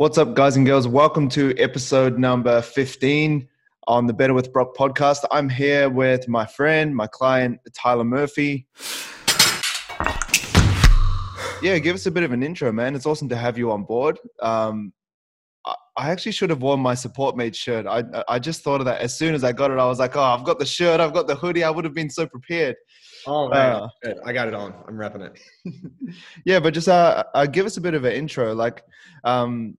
What's up, guys and girls? Welcome to episode number 15 on the Better with Brock podcast. I'm here with my friend, my client, Tyler Murphy. Yeah, give us a bit of an intro, man. It's awesome to have you on board. Um, I actually should have worn my support mate shirt. I I just thought of that as soon as I got it. I was like, oh, I've got the shirt, I've got the hoodie. I would have been so prepared. Oh man, uh, I got it on. I'm repping it. yeah, but just uh, uh, give us a bit of an intro. Like, um,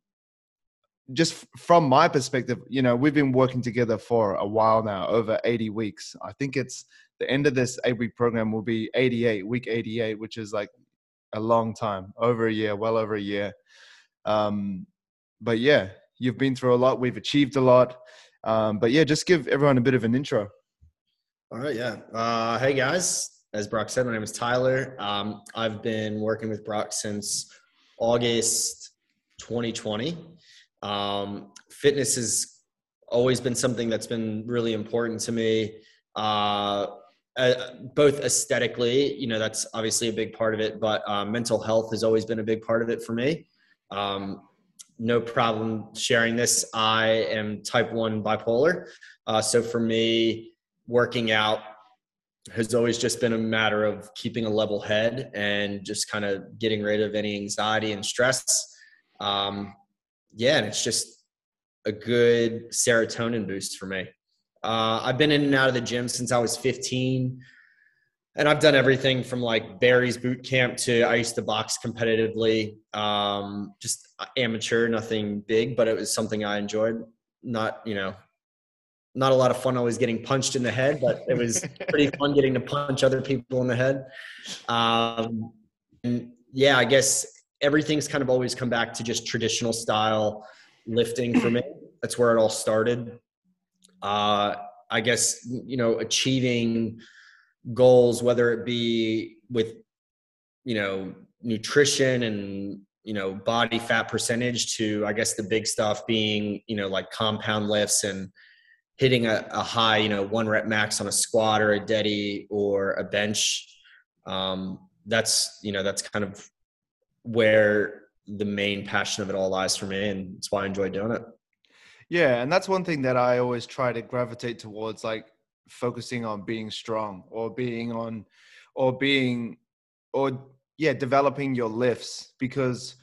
just from my perspective, you know, we've been working together for a while now, over 80 weeks. I think it's the end of this eight week program will be 88, week 88, which is like a long time, over a year, well over a year. Um, but yeah, you've been through a lot. We've achieved a lot. Um, but yeah, just give everyone a bit of an intro. All right. Yeah. Uh, hey guys, as Brock said, my name is Tyler. Um, I've been working with Brock since August 2020. Um, fitness has always been something that's been really important to me. Uh, uh, both aesthetically, you know, that's obviously a big part of it, but uh, mental health has always been a big part of it for me. Um, no problem sharing this. I am type 1 bipolar. Uh, so for me, working out has always just been a matter of keeping a level head and just kind of getting rid of any anxiety and stress. Um, yeah, and it's just a good serotonin boost for me. Uh, I've been in and out of the gym since I was 15, and I've done everything from like Barry's boot camp to I used to box competitively. Um, just amateur, nothing big, but it was something I enjoyed. Not you know, not a lot of fun always getting punched in the head, but it was pretty fun getting to punch other people in the head. Um, and yeah, I guess everything's kind of always come back to just traditional style lifting for me. That's where it all started. Uh, I guess, you know, achieving goals, whether it be with, you know, nutrition and, you know, body fat percentage to, I guess, the big stuff being, you know, like compound lifts and hitting a, a high, you know, one rep max on a squat or a deady or a bench. Um, that's, you know, that's kind of where the main passion of it all lies for me, and it's why I enjoy doing it. Yeah, and that's one thing that I always try to gravitate towards, like focusing on being strong or being on, or being, or yeah, developing your lifts because,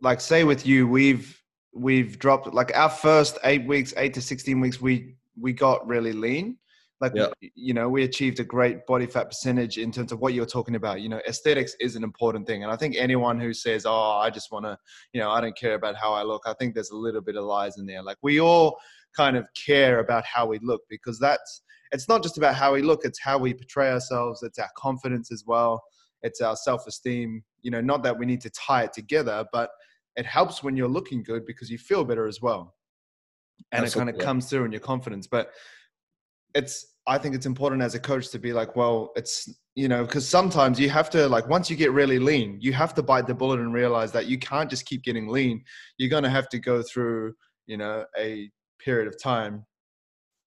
like, say with you, we've we've dropped like our first eight weeks, eight to sixteen weeks, we we got really lean, like yeah. you know we achieved a great body fat percentage in terms of what you're talking about. You know aesthetics is an important thing and i think anyone who says oh i just want to you know i don't care about how i look i think there's a little bit of lies in there. Like we all kind of care about how we look because that's it's not just about how we look it's how we portray ourselves it's our confidence as well it's our self-esteem. You know not that we need to tie it together but it helps when you're looking good because you feel better as well. And Absolutely. it kind of comes through in your confidence. But it's I think it's important as a coach to be like, well, it's you know, because sometimes you have to like once you get really lean, you have to bite the bullet and realize that you can't just keep getting lean. You're gonna have to go through, you know, a period of time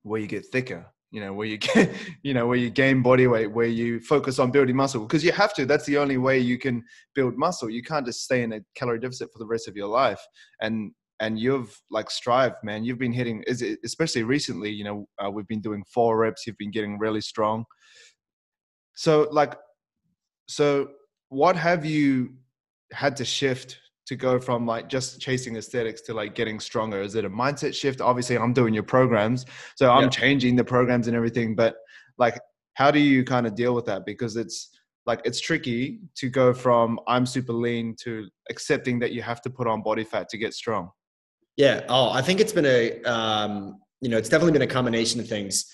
where you get thicker, you know, where you get, you know, where you gain body weight, where you focus on building muscle because you have to. That's the only way you can build muscle. You can't just stay in a calorie deficit for the rest of your life. And and you've like strived man. You've been hitting especially recently you know uh, we've been doing four reps you've been getting really strong. So like so what have you had to shift to go from like just chasing aesthetics to like getting stronger? Is it a mindset shift? Obviously i'm doing your programs so i'm changing the programs and everything but like how do you kind of deal with that? Because it's like it's tricky to go from i'm super lean to accepting that you have to put on body fat to get strong yeah. Oh, I think it's been a, um, you know, it's definitely been a combination of things.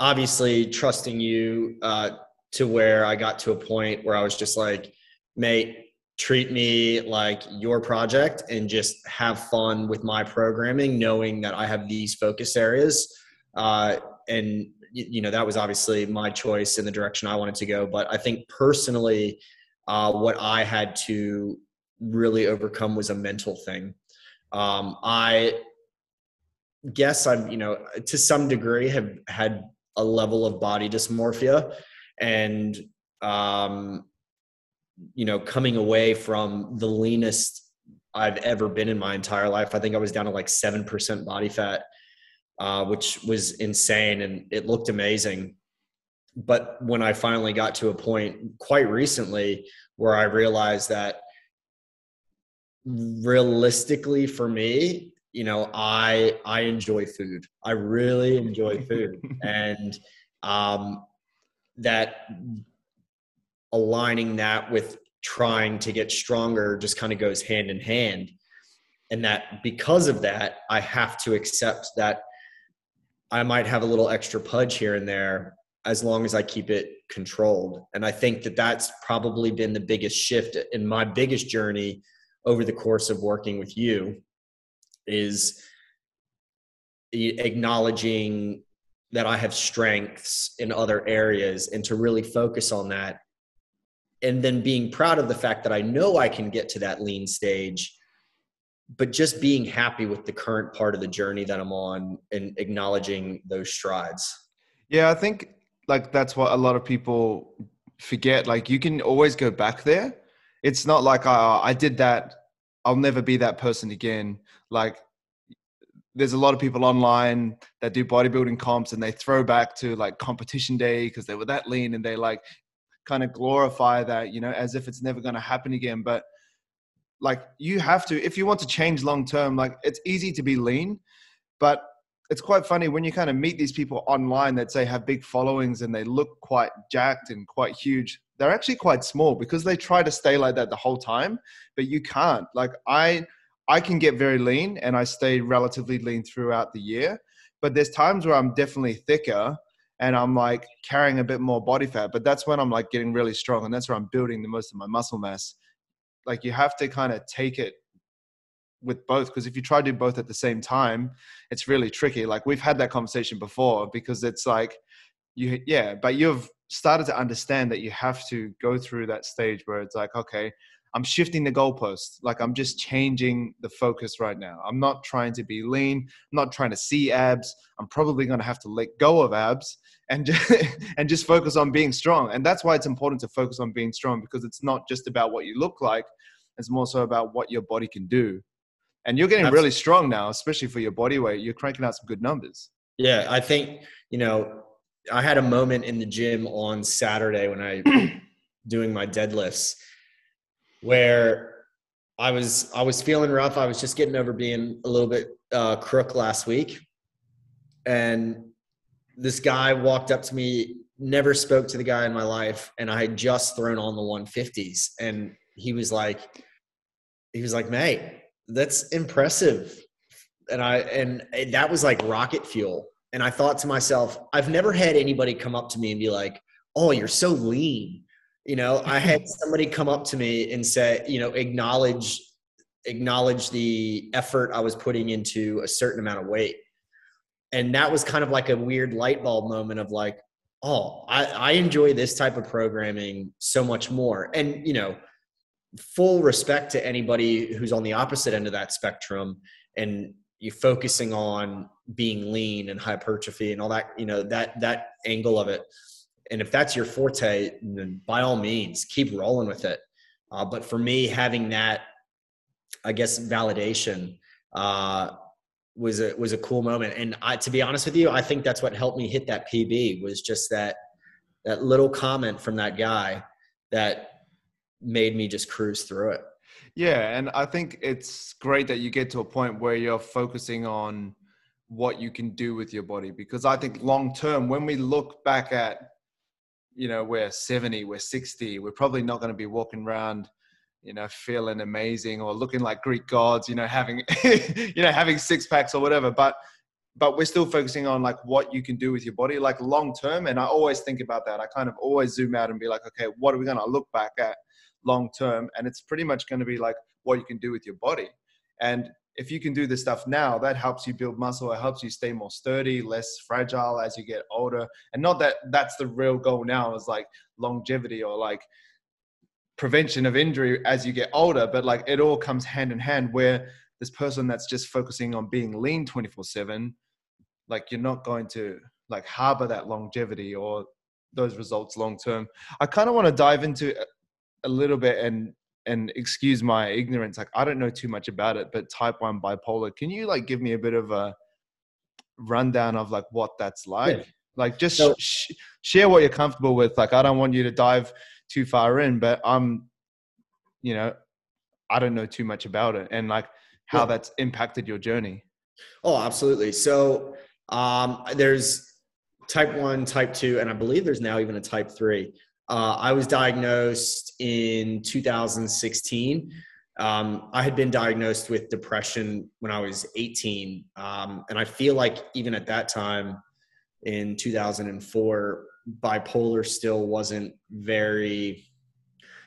Obviously, trusting you uh, to where I got to a point where I was just like, mate, treat me like your project and just have fun with my programming, knowing that I have these focus areas. Uh, and, you know, that was obviously my choice in the direction I wanted to go. But I think personally, uh, what I had to really overcome was a mental thing. Um, I guess I'm, you know, to some degree have had a level of body dysmorphia and, um, you know, coming away from the leanest I've ever been in my entire life. I think I was down to like 7% body fat, uh, which was insane and it looked amazing. But when I finally got to a point quite recently where I realized that realistically for me, you know, I I enjoy food. I really enjoy food. and um that aligning that with trying to get stronger just kind of goes hand in hand and that because of that i have to accept that i might have a little extra pudge here and there as long as i keep it controlled and i think that that's probably been the biggest shift in my biggest journey over the course of working with you is acknowledging that I have strengths in other areas and to really focus on that. And then being proud of the fact that I know I can get to that lean stage, but just being happy with the current part of the journey that I'm on and acknowledging those strides. Yeah, I think like that's what a lot of people forget. Like you can always go back there. It's not like uh, I did that. I'll never be that person again. Like there's a lot of people online that do bodybuilding comps and they throw back to like competition day because they were that lean and they like kind of glorify that you know as if it's never going to happen again but like you have to if you want to change long term like it's easy to be lean but it's quite funny when you kind of meet these people online that say have big followings and they look quite jacked and quite huge they're actually quite small because they try to stay like that the whole time but you can't like i I can get very lean and I stay relatively lean throughout the year. But there's times where I'm definitely thicker and I'm like carrying a bit more body fat. But that's when I'm like getting really strong and that's where I'm building the most of my muscle mass. Like you have to kind of take it with both because if you try to do both at the same time, it's really tricky. Like we've had that conversation before because it's like you yeah, but you've started to understand that you have to go through that stage where it's like, okay, I'm shifting the goalpost. Like I'm just changing the focus right now. I'm not trying to be lean. I'm not trying to see abs. I'm probably going to have to let go of abs and just, and just focus on being strong. And that's why it's important to focus on being strong because it's not just about what you look like. It's more so about what your body can do. And you're getting Absolutely. really strong now, especially for your body weight. You're cranking out some good numbers. Yeah, I think, you know, I had a moment in the gym on Saturday when I doing my deadlifts where I was I was feeling rough. I was just getting over being a little bit uh, crook last week, and this guy walked up to me. Never spoke to the guy in my life, and I had just thrown on the 150s, and he was like, he was like, mate, that's impressive, and I and that was like rocket fuel. And I thought to myself, I've never had anybody come up to me and be like, "Oh, you're so lean." You know, I had somebody come up to me and say, you know, acknowledge acknowledge the effort I was putting into a certain amount of weight. And that was kind of like a weird light bulb moment of like, oh, I, I enjoy this type of programming so much more. And, you know, full respect to anybody who's on the opposite end of that spectrum and you focusing on being lean and hypertrophy and all that, you know, that that angle of it and if that's your forte, then by all means, keep rolling with it. Uh, but for me, having that, I guess, validation uh, was a was a cool moment. And I, to be honest with you, I think that's what helped me hit that PB was just that that little comment from that guy that made me just cruise through it. Yeah, and I think it's great that you get to a point where you're focusing on what you can do with your body. Because I think long term, when we look back at you know we're 70 we're 60 we're probably not going to be walking around you know feeling amazing or looking like greek gods you know having you know having six packs or whatever. But but we're still focusing on like what you can do with your body like long term. And i always think about that. I kind of always zoom out and be like okay what are we going to look back at long term? And it's pretty much going to be like what you can do with your body. And if you can do this stuff now, that helps you build muscle. It helps you stay more sturdy, less fragile as you get older. And not that that's the real goal now is like longevity or like prevention of injury as you get older, but like it all comes hand in hand where this person that's just focusing on being lean 24 7, like you're not going to like harbor that longevity or those results long term. I kind of want to dive into a little bit and and excuse my ignorance, like I don't know too much about it, but type one bipolar. Can you like give me a bit of a rundown of like what that's like? Yeah. Like just so, sh- share what you're comfortable with. Like I don't want you to dive too far in, but I'm, you know, I don't know too much about it and like how yeah. that's impacted your journey. Oh, absolutely. So um, there's type one, type two, and I believe there's now even a type three. Uh, I was diagnosed in 2016. Um, I had been diagnosed with depression when I was 18. Um, and I feel like even at that time in 2004, bipolar still wasn't very,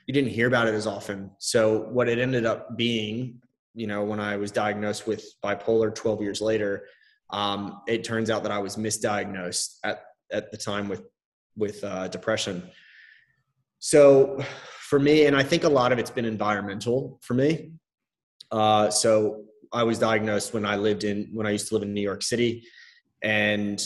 you didn't hear about it as often. So, what it ended up being, you know, when I was diagnosed with bipolar 12 years later, um, it turns out that I was misdiagnosed at, at the time with, with uh, depression. So for me, and I think a lot of it's been environmental for me. Uh, so I was diagnosed when I lived in when I used to live in New York City, and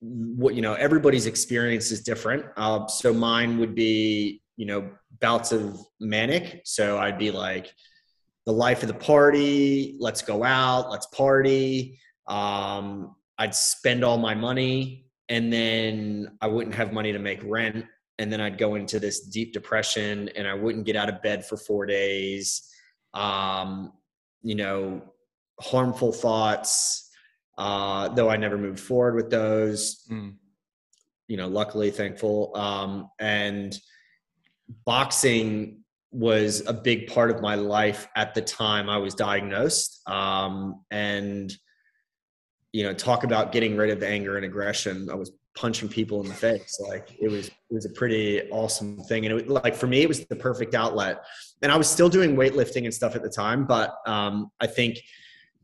what you know everybody's experience is different. Uh, so mine would be you know bouts of manic. So I'd be like the life of the party. Let's go out. Let's party. Um, I'd spend all my money, and then I wouldn't have money to make rent and then I'd go into this deep depression and I wouldn't get out of bed for four days. Um, you know, harmful thoughts, uh, though I never moved forward with those. Mm. You know, luckily, thankful. Um, and boxing was a big part of my life at the time I was diagnosed. Um, and, you know, talk about getting rid of anger and aggression. I was punching people in the face. Like it was, it was a pretty awesome thing. And it like for me, it was the perfect outlet. And I was still doing weightlifting and stuff at the time, but um, I think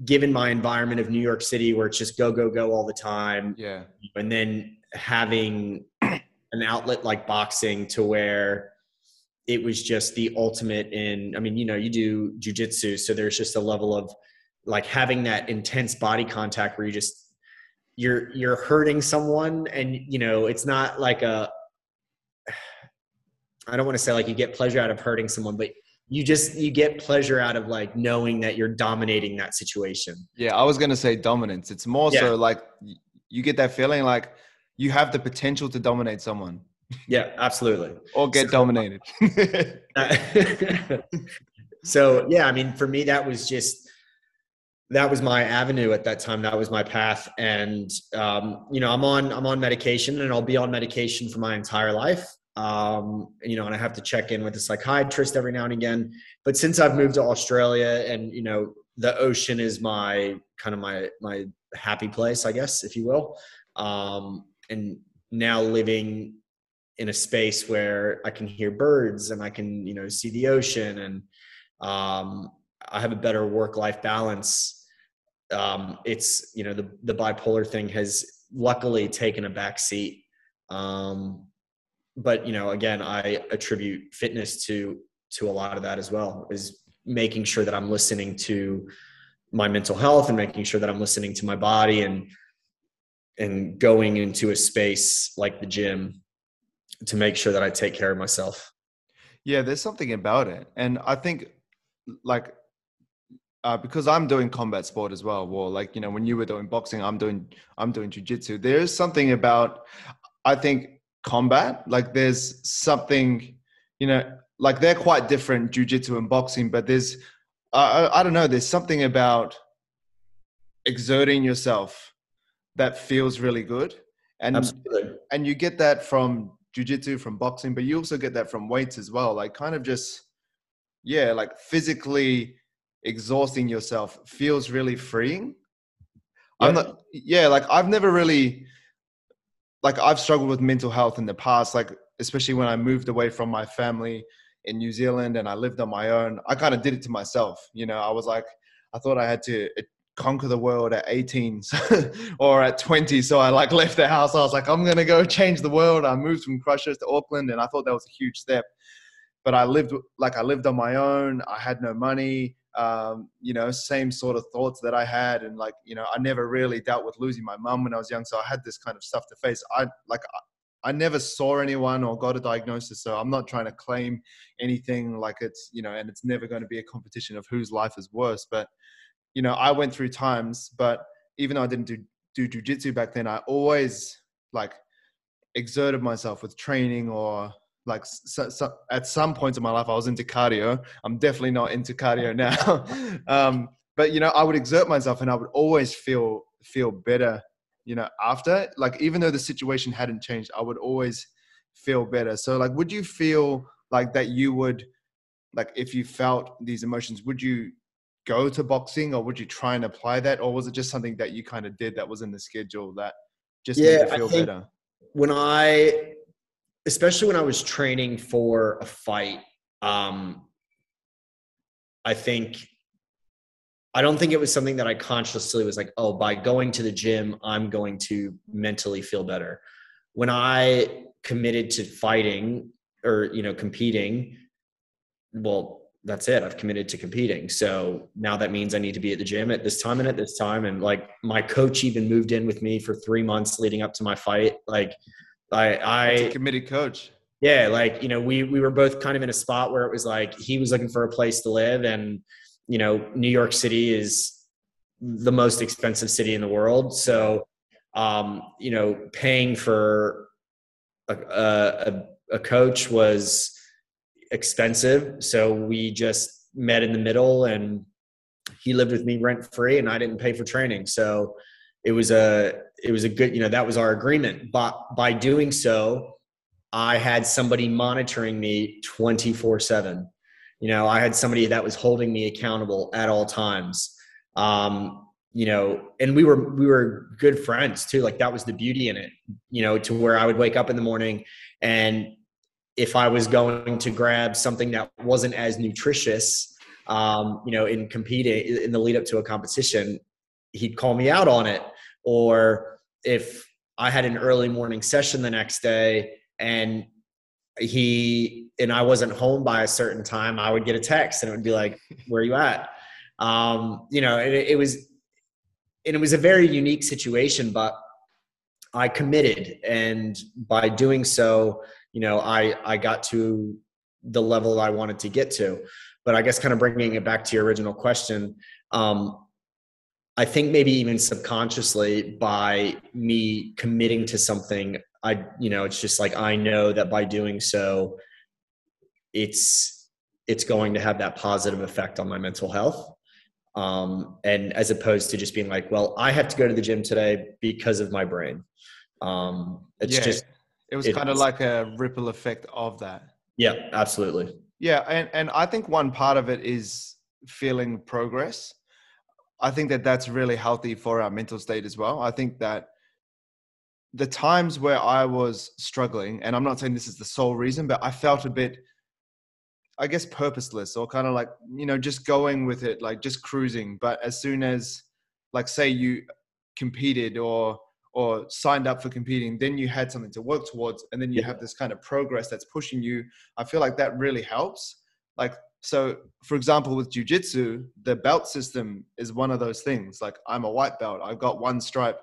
given my environment of New York City, where it's just go go go all the time, yeah, and then having an outlet like boxing to where it was just the ultimate in i mean you know you do jujitsu so there's just a level of like having that intense body contact where you just you're you're hurting someone and you know it's not like a i don't want to say like you get pleasure out of hurting someone but you just you get pleasure out of like knowing that you're dominating that situation. Yeah i was going to say dominance. It's more yeah. so like you get that feeling like you have the potential to dominate someone. Yeah absolutely. Or get so, dominated. So yeah i mean for me that was just that was my avenue at that time. That was my path. And um, you know i'm on i'm on medication and i'll be on medication for my entire life. Um, you know and i have to check in with a psychiatrist every now and again. But since i've moved to australia and you know the ocean is my kind of my my happy place i guess if you will um, and now living in a space where i can hear birds and i can you know see the ocean and um, I have a better work life balance um, it's you know the the bipolar thing has luckily taken a back seat. Um, but you know, again, I attribute fitness to to a lot of that as well. Is making sure that I'm listening to my mental health and making sure that I'm listening to my body and and going into a space like the gym to make sure that I take care of myself. Yeah, there's something about it. And I think like uh, because I'm doing combat sport as well. Well, like you know, when you were doing boxing, I'm doing I'm doing jujitsu. There is something about I think combat. Like there's something, you know, like they're quite different, jujitsu and boxing. But there's uh, I don't know. There's something about exerting yourself that feels really good, and Absolutely. and you get that from jujitsu, from boxing, but you also get that from weights as well. Like kind of just yeah, like physically exhausting yourself feels really freeing. Yeah. I'm not, yeah, like I've never really, like I've struggled with mental health in the past, like especially when I moved away from my family in New Zealand and I lived on my own. I kind of did it to myself. You know, I was like, I thought I had to uh, conquer the world at 18 or at 20. So I like left the house. I was like, I'm going to go change the world. I moved from Christchurch to Auckland and I thought that was a huge step. But I lived like I lived on my own. I had no money um, you know, same sort of thoughts that I had. And like, you know, I never really dealt with losing my mum when I was young. So I had this kind of stuff to face. I like, I never saw anyone or got a diagnosis, so I'm not trying to claim anything like it's you know, and it's never going to be a competition of whose life is worse. But you know, I went through times, but even though I didn't do do jujitsu back then, I always like exerted myself with training or like so, so, at some points in my life i was into cardio. I'm definitely not into cardio now. Um, but you know i would exert myself and i would always feel feel better you know after. Like even though the situation hadn't changed i would always feel better. So like would you feel like that you would like if you felt these emotions would you go to boxing or would you try and apply that? Or was it just something that you kind of did that was in the schedule that just yeah, made you feel better? when i especially when I was training for a fight, um, I think I don't think it was something that I consciously was like, oh, by going to the gym, I'm going to mentally feel better. When I committed to fighting or you know competing, well, that's it. I've committed to competing. So now that means I need to be at the gym at this time and at this time. And like my coach even moved in with me for three months leading up to my fight. Like I, I committed coach. Yeah, like you know, we we were both kind of in a spot where it was like he was looking for a place to live, and you know, New York City is the most expensive city in the world. So, um, you know, paying for a, a, a coach was expensive. So we just met in the middle, and he lived with me rent free, and I didn't pay for training. So it was a it was a good you know that was our agreement. But by doing so i had somebody monitoring me 24 7 you know i had somebody that was holding me accountable at all times. Um you know and we were we were good friends too. Like that was the beauty in it you know to where i would wake up in the morning and if i was going to grab something that wasn't as nutritious um you know in competing in the lead up to a competition he'd call me out on it. Or if I had an early morning session the next day and he and I wasn't home by a certain time, I would get a text and it would be like, "Where are you at?" Um, you know, it, it was, and it was a very unique situation, but I committed, and by doing so, you know, I I got to the level I wanted to get to. But I guess kind of bringing it back to your original question, um, I think maybe even subconsciously by me committing to something, I, you know, it's just like I know that by doing so, it's it's going to have that positive effect on my mental health. Um, and as opposed to just being like, well, I have to go to the gym today because of my brain. Um, it's yeah, just it was kind of like a ripple effect of that. Yeah, absolutely. Yeah, and and I think one part of it is feeling progress I think that that's really healthy for our mental state as well. I think that the times where I was struggling, and I'm not saying this is the sole reason, but I felt a bit, I guess, purposeless or kind of like, you know, just going with it, like just cruising. But as soon as, like, say you competed or, or signed up for competing, then you had something to work towards, and then you have this kind of progress that's pushing you. I feel like that really helps. Like so for example with jiu-jitsu the belt system is one of those things. Like i'm a white belt. I've got one stripe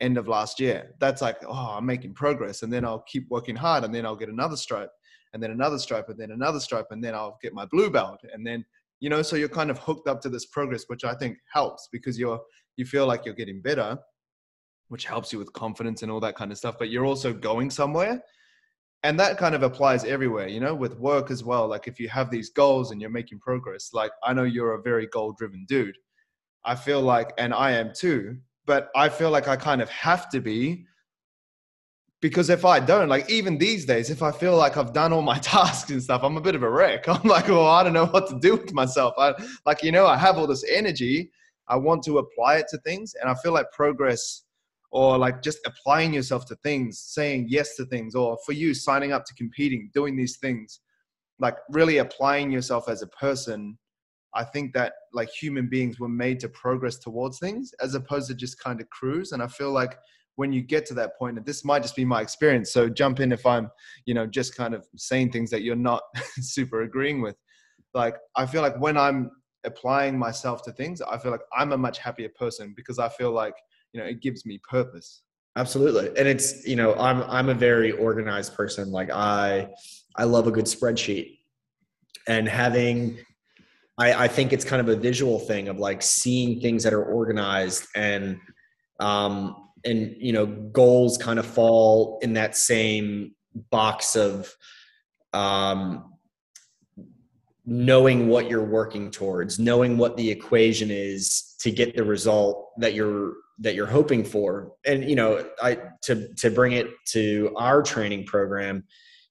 end of last year. That's like oh i'm making progress. And then i'll keep working hard and then i'll get another stripe and then another stripe and then another stripe and then i'll get my blue belt. And then you know so you're kind of hooked up to this progress which i think helps because you're you feel like you're getting better which helps you with confidence and all that kind of stuff. But you're also going somewhere and that kind of applies everywhere you know with work as well. Like if you have these goals and you're making progress like i know you're a very goal driven dude. I feel like and i am too but i feel like i kind of have to be because if i don't like even these days if i feel like i've done all my tasks and stuff i'm a bit of a wreck. I'm like well i don't know what to do with myself. I like you know i have all this energy. I want to apply it to things and i feel like progress or like just applying yourself to things, saying yes to things, or for you signing up to competing, doing these things, like really applying yourself as a person. I think that like human beings were made to progress towards things as opposed to just kind of cruise. And I feel like when you get to that point, and this might just be my experience, so jump in if I'm, you know, just kind of saying things that you're not super agreeing with. Like, I feel like when I'm applying myself to things, I feel like I'm a much happier person because I feel like you know it gives me purpose Absolutely. And it's, you know, I'm I'm a very organized person. Like I I love a good spreadsheet. And having I, I think it's kind of a visual thing of like seeing things that are organized and um and you know goals kind of fall in that same box of um knowing what you're working towards knowing what the equation is to get the result that you're that you're hoping for. And you know i to to bring it to our training program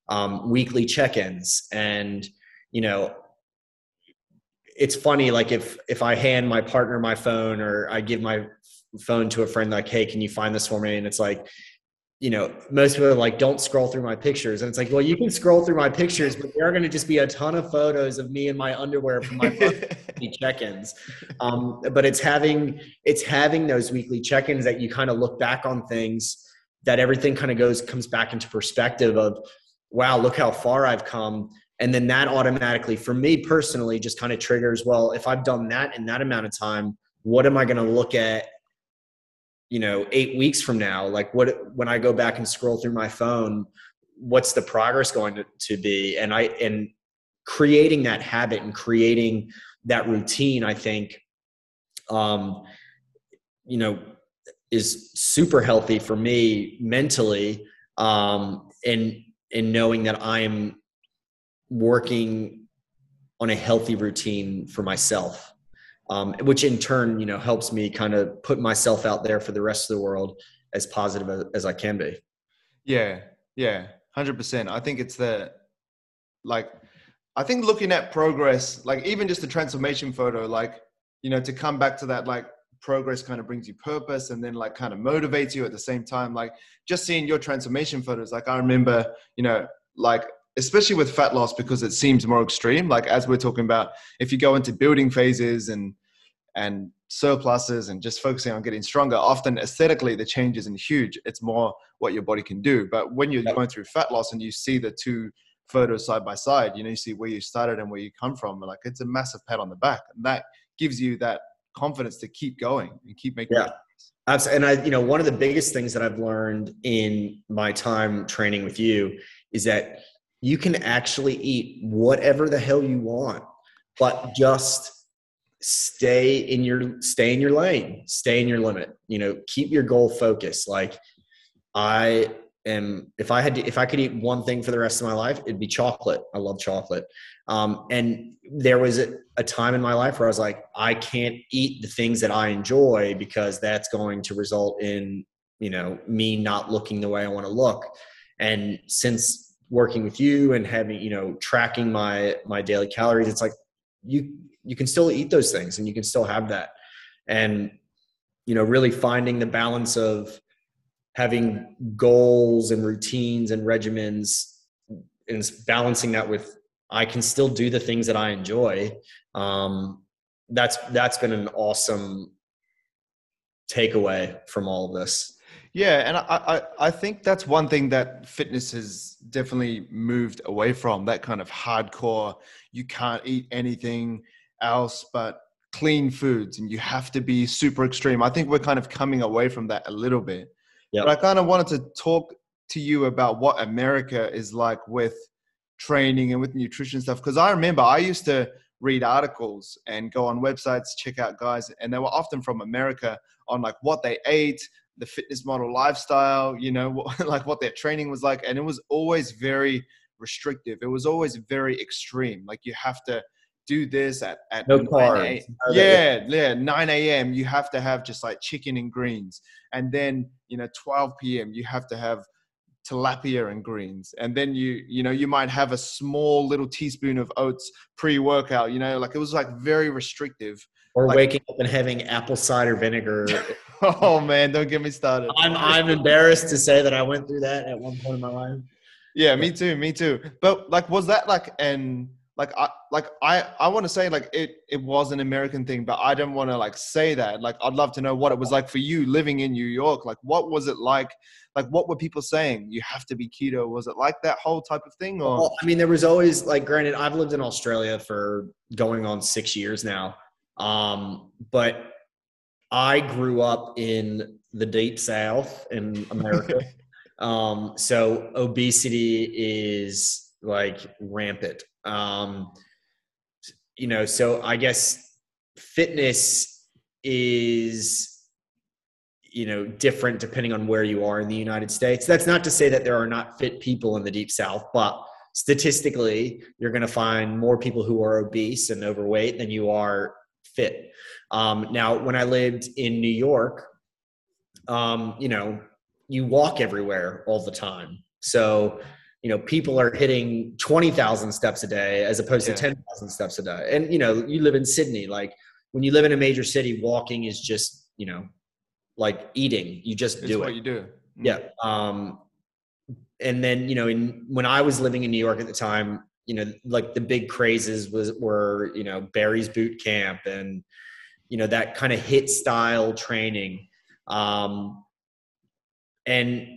um, weekly check-ins. And you know it's funny like if if i hand my partner my phone or i give my phone to a friend like hey can you find this for me? And it's like you know, most people are like, don't scroll through my pictures. And it's like, well, you can scroll through my pictures, but there are going to just be a ton of photos of me in my underwear from my check-ins. Um, but it's having, it's having those weekly check-ins that you kind of look back on things that everything kind of goes, comes back into perspective of, wow, look how far I've come. And then that automatically, for me personally, just kind of triggers, well, if I've done that in that amount of time, what am I going to look at you know eight weeks from now like what when i go back and scroll through my phone what's the progress going to, to be? And i and creating that habit and creating that routine i think um you know is super healthy for me mentally um and and knowing that i'm working on a healthy routine for myself um, which in turn, you know, helps me kind of put myself out there for the rest of the world as positive as, as I can be. Yeah, yeah, hundred percent. I think it's the like, I think looking at progress, like even just the transformation photo, like you know, to come back to that, like progress kind of brings you purpose and then like kind of motivates you at the same time. Like just seeing your transformation photos, like I remember, you know, like especially with fat loss because it seems more extreme. Like as we're talking about if you go into building phases and and surpluses and just focusing on getting stronger often aesthetically the change isn't huge. It's more what your body can do. But when you're going through fat loss and you see the two photos side by side you know you see where you started and where you come from like it's a massive pat on the back. And that gives you that confidence to keep going and keep making yeah. Absolutely. And I, you know, one of the biggest things that I've learned in my time training with you is that you can actually eat whatever the hell you want, but just stay in your stay in your lane, stay in your limit. You know, keep your goal focused. Like I am if I had to if I could eat one thing for the rest of my life, it'd be chocolate. I love chocolate. Um, and there was a, a time in my life where I was like, I can't eat the things that I enjoy because that's going to result in, you know, me not looking the way I want to look. And since working with you and having you know tracking my my daily calories it's like you you can still eat those things and you can still have that. And you know really finding the balance of having goals and routines and regimens and balancing that with i can still do the things that i enjoy um, that's that's been an awesome takeaway from all of this yeah, and I, I, I think that's one thing that fitness has definitely moved away from that kind of hardcore. You can't eat anything else but clean foods, and you have to be super extreme. I think we're kind of coming away from that a little bit. Yep. But I kind of wanted to talk to you about what America is like with training and with nutrition stuff because I remember I used to read articles and go on websites, check out guys, and they were often from America on like what they ate, the fitness model lifestyle, you know, what, like what their training was like. And it was always very restrictive. It was always very extreme. Like you have to do this at, at no carbs. Oh, yeah, yeah, 9 a.m. You have to have just like chicken and greens. And then, you know, 12 p.m. you have to have tilapia and greens. And then you, you know, you might have a small little teaspoon of oats pre-workout, you know, like it was like very restrictive. Or like, waking up and having apple cider vinegar oh man, don't get me started. I'm I'm embarrassed to say that I went through that at one point in my life. Yeah, me too, me too. But like, was that like and like I like I I want to say like it it was an American thing, but I don't want to like say that. Like I'd love to know what it was like for you living in New York. Like what was it like? Like what were people saying? You have to be keto. Was it like that whole type of thing? Or well, I mean, there was always like granted, I've lived in Australia for going on six years now. Um, but I grew up in the deep south in America. um, so obesity is like rampant. Um, you know, so I guess fitness is you know different depending on where you are in the United States. That's not to say that there are not fit people in the deep south, but statistically, you're going to find more people who are obese and overweight than you are fit. Um, now, when I lived in New York, um, you know, you walk everywhere all the time. So, you know, people are hitting 20,000 steps a day as opposed yeah. to 10,000 steps a day. And, you know, you live in Sydney. Like when you live in a major city, walking is just, you know, like eating. You just it's do what it. you do. Mm. Yeah. Um, and then you know in when i was living in new york at the time you know like the big crazes was were you know barry's boot camp and you know that kind of HIIT style training um and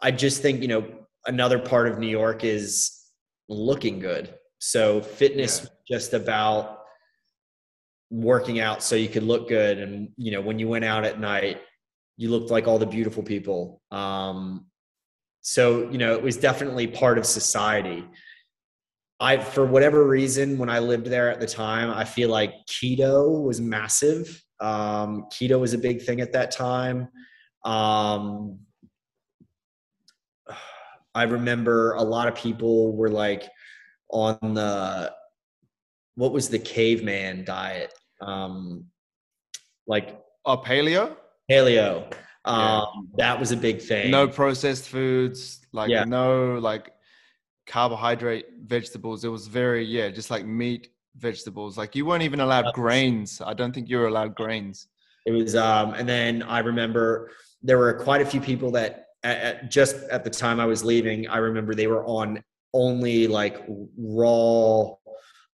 i just think you know another part of new york is looking good so fitness yeah. just about working out so you could look good and you know when you went out at night you looked like all the beautiful people um so, you know, it was definitely part of society. I, for whatever reason, when I lived there at the time, I feel like keto was massive. Um, keto was a big thing at that time. Um, I remember a lot of people were like on the, what was the caveman diet? Um, like, a paleo? Paleo. Um, that was a big thing. No processed foods, like yeah. no like carbohydrate vegetables. It was very yeah, just like meat, vegetables. Like you weren't even allowed grains. I don't think you were allowed grains. It was, um, and then I remember there were quite a few people that at, at, just at the time I was leaving, I remember they were on only like raw,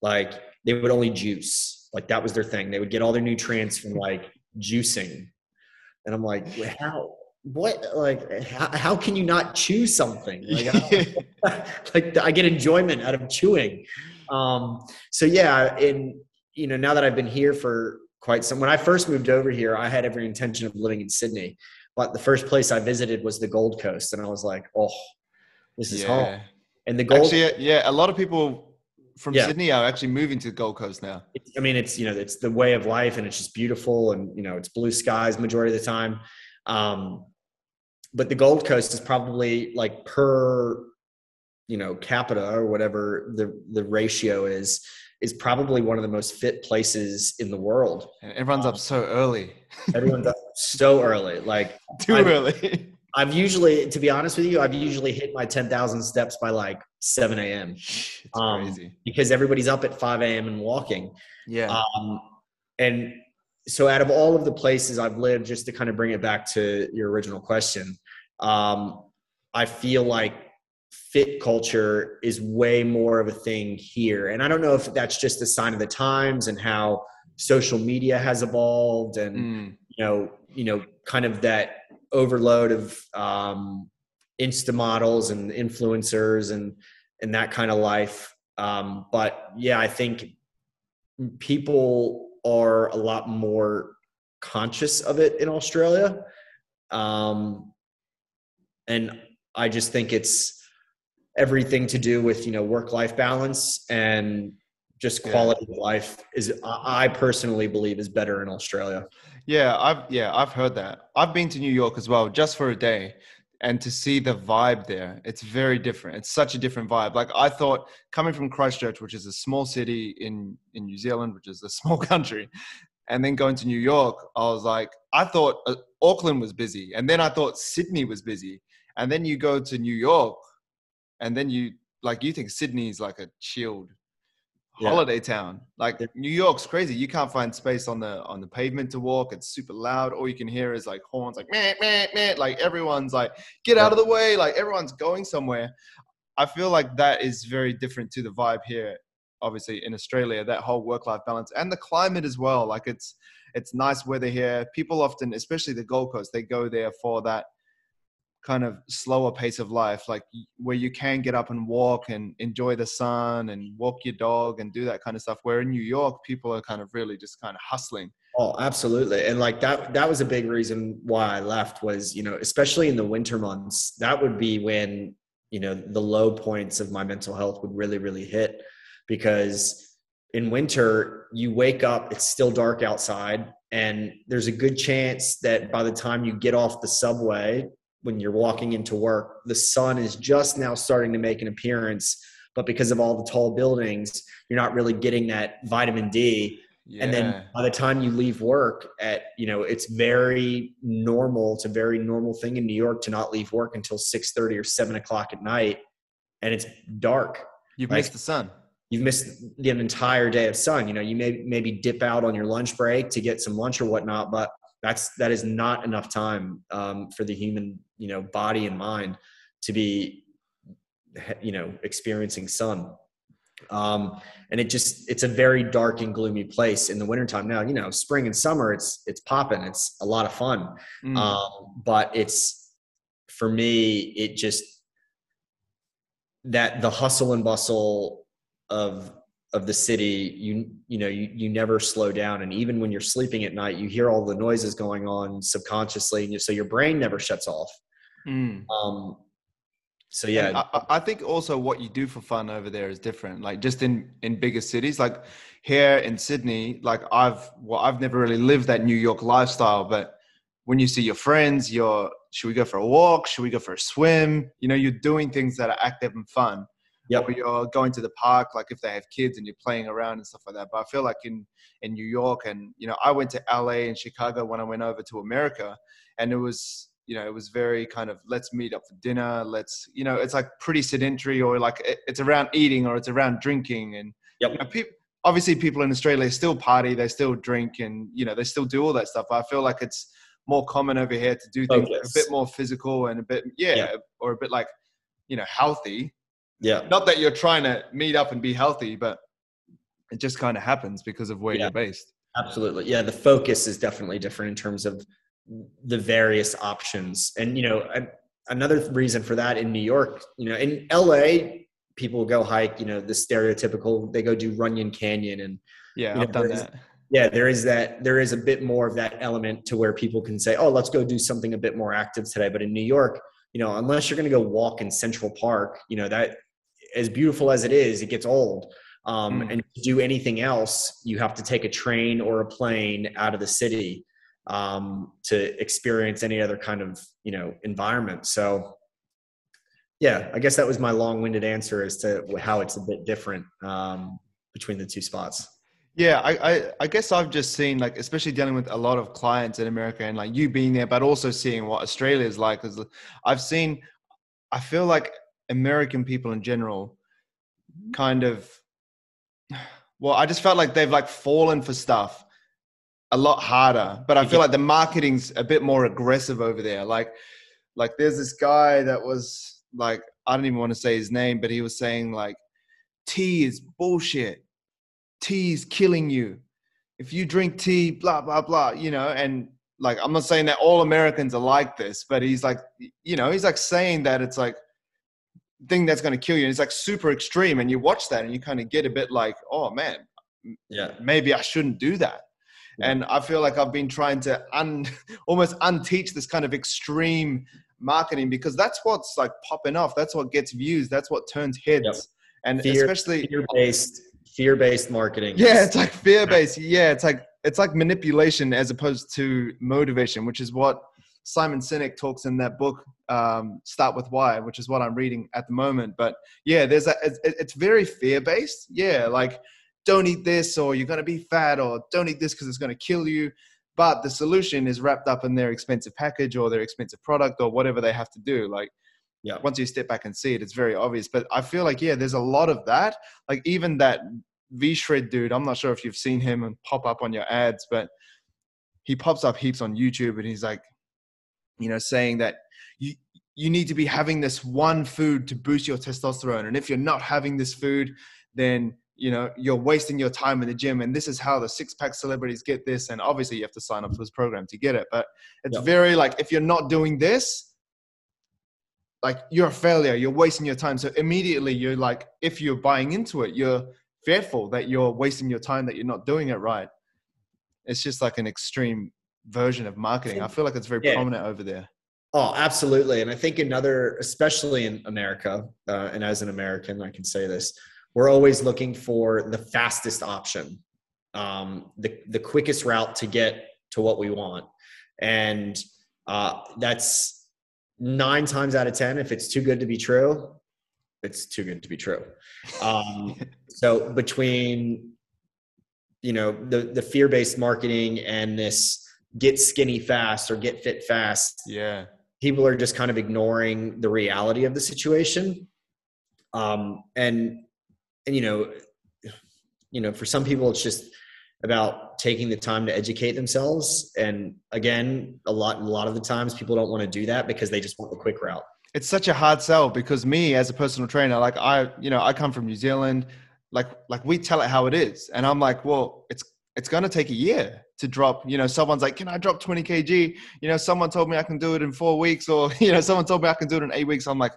like they would only juice. Like that was their thing. They would get all their nutrients from like juicing and I'm like, how? What like how, how can you not chew something? Like I, like I get enjoyment out of chewing. Um, so yeah, and you know now that I've been here for quite some. When I first moved over here, I had every intention of living in Sydney, but the first place I visited was the Gold Coast, and I was like, oh, this is yeah. home. And the Gold, actually, yeah, a lot of people from yeah. Sydney are actually moving to the Gold Coast now. I mean, it's you know, it's the way of life, and it's just beautiful, and you know, it's blue skies majority of the time. Um, but the Gold Coast is probably like per, you know, capita or whatever the the ratio is, is probably one of the most fit places in the world. And everyone's um, up so early. everyone's up so early, like too I've, early. I've usually, to be honest with you, I've usually hit my ten thousand steps by like 7 a.m. Um, crazy. Because everybody's up at 5 a.m. and walking. Yeah. Um, and so, out of all of the places I've lived, just to kind of bring it back to your original question, um, I feel like fit culture is way more of a thing here. And I don't know if that's just a sign of the times and how social media has evolved and, mm. you know, you know, kind of that overload of um, insta models and influencers and and that kind of life um, but yeah i think people are a lot more conscious of it in australia um, and i just think it's everything to do with you know work life balance and just quality yeah. of life is i personally believe is better in australia. Yeah i've yeah i've heard that. I've been to new york as well just for a day and to see the vibe there it's very different. It's such a different vibe. Like i thought coming from christchurch which is a small city in in new zealand which is a small country and then going to new york i was like i thought uh, auckland was busy and then i thought sydney was busy and then you go to new york and then you like you think sydney is like a chilled yeah. holiday town. Like New York's crazy. You can't find space on the on the pavement to walk. It's super loud. All you can hear is like horns, like meh, meh, meh. Like everyone's like, get out of the way. Like everyone's going somewhere. I feel like that is very different to the vibe here. Obviously in Australia, that whole work life balance and the climate as well. Like it's it's nice weather here. People often, especially the Gold Coast, they go there for that kind of slower pace of life, like where you can get up and walk and enjoy the sun and walk your dog and do that kind of stuff. Where in New York, people are kind of really just kind of hustling Oh, absolutely. And like that that was a big reason why I left was, you know, especially in the winter months, that would be when, you know, the low points of my mental health would really really hit because in winter you wake up it's still dark outside and there's a good chance that by the time you get off the subway when you're walking into work the sun is just now starting to make an appearance but because of all the tall buildings you're not really getting that vitamin d. Yeah. and then by the time you leave work at you know it's very normal it's a very normal thing in new york to not leave work until 6.30 or 7 o'clock at night and it's dark. You've like, missed the sun. you've missed the entire day of sun. You know you may maybe dip out on your lunch break to get some lunch or whatnot but that's that is not enough time um, for the human you know body and mind to be you know experiencing sun. Um, and it just it's a very dark and gloomy place in the wintertime. Now you know spring and summer it's it's popping it's a lot of fun. Mm. um, but it's for me it just that the hustle and bustle of of the city you you know you, you never slow down. And even when you're sleeping at night you hear all the noises going on subconsciously and you, so your brain never shuts off. Mm. um, so yeah. I, I, think also what you do for fun over there is different. Like just in in bigger cities like here in sydney like i've well i've never really lived that new york lifestyle but when you see your friends you're should we go for a walk? Should we go for a swim? You know you're doing things that are active and fun yeah or you're going to the park like if they have kids and you're playing around and stuff like that but i feel like in in new york and you know i went to la and chicago when i went over to america and it was you know, it was very kind of let's meet up for dinner. Let's, you know, it's like pretty sedentary or like it's around eating or it's around drinking. And yep. you know, people, obviously people in Australia still party, they still drink and, you know, they still do all that stuff. But I feel like it's more common over here to do things Focus. a bit more physical and a bit, yeah, yeah, or a bit like, you know, healthy. Yeah. Not that you're trying to meet up and be healthy, but it just kind of happens because of where yeah. you're based. Absolutely. Yeah. The focus is definitely different in terms of the various options. And you know, another reason for that in New York, you know, in LA, people go hike. You know, the stereotypical they go do Runyon Canyon, and yeah, you know, I've done that. Yeah, there is that. There is a bit more of that element to where people can say, "Oh, let's go do something a bit more active today." But in New York, you know, unless you're going to go walk in Central Park, you know that as beautiful as it is, it gets old. Um, mm. And to do anything else, you have to take a train or a plane out of the city um, to experience any other kind of you know environment. So yeah, I guess that was my long-winded answer as to how it's a bit different um, between the two spots. Yeah, I, I, I guess I've just seen like especially dealing with a lot of clients in America and like you being there, but also seeing what Australia is like. Because I've seen, I feel like American people in general, mm-hmm. kind of, well, I just felt like they've like fallen for stuff a lot harder. But I feel like the marketing's a bit more aggressive over there. Like, like there's this guy that was like, I don't even want to say his name, but he was saying like, tea is bullshit. Tea is killing you. If you drink tea, blah blah blah, you know, and like I'm not saying that all Americans are like this, but he's like, you know, he's like saying that it's like thing that's going to kill you. And it's like super extreme, and you watch that and you kind of get a bit like, oh man, yeah, maybe I shouldn't do that. And I feel like I've been trying to un, almost unteach this kind of extreme marketing because that's what's like popping off. That's what gets views. That's what turns heads. Yep. And fear, especially fear based, fear based marketing. Yeah, it's like fear based. Yeah, it's like it's like manipulation as opposed to motivation, which is what Simon Sinek talks in that book, um, Start with Why, which is what I'm reading at the moment. But yeah, there's a, it's, it's very fear based. Yeah, like don't eat this or you're going to be fat or don't eat this because it's going to kill you. But the solution is wrapped up in their expensive package or their expensive product or whatever they have to do. Like yeah. once you step back and see it it's very obvious. But i feel like yeah there's a lot of that. Like even that v-shred dude i'm not sure if you've seen him and pop up on your ads but he pops up heaps on youtube and he's like you know saying that you you need to be having this one food to boost your testosterone and if you're not having this food then you know you're wasting your time in the gym and this is how the six pack celebrities get this and obviously you have to sign up for this program to get it but it's yep. very like if you're not doing this like you're a failure you're wasting your time so immediately you're like if you're buying into it you're fearful that you're wasting your time that you're not doing it right it's just like an extreme version of marketing. I feel like it's very Yeah. prominent over there. Oh, absolutely. And I think another, especially in America, uh, and as an American, I can say this: we're always looking for the fastest option, um, the the quickest route to get to what we want, and uh, that's nine times out of ten. If it's too good to be true, it's too good to be true. Um, so between you know the the fear based marketing and this get skinny fast or get fit fast Yeah. People are just kind of ignoring the reality of the situation. Um, and and you know you know for some people it's just about taking the time to educate themselves. And again a lot a lot of the times people don't want to do that because they just want the quick route. It's such a hard sell because me as a personal trainer like i you know i come from new zealand like like we tell it how it is. And i'm like well it's it's going to take a year to drop you know someone's like can i drop 20 kg you know someone told me i can do it in four weeks or you know someone told me i can do it in eight weeks. I'm like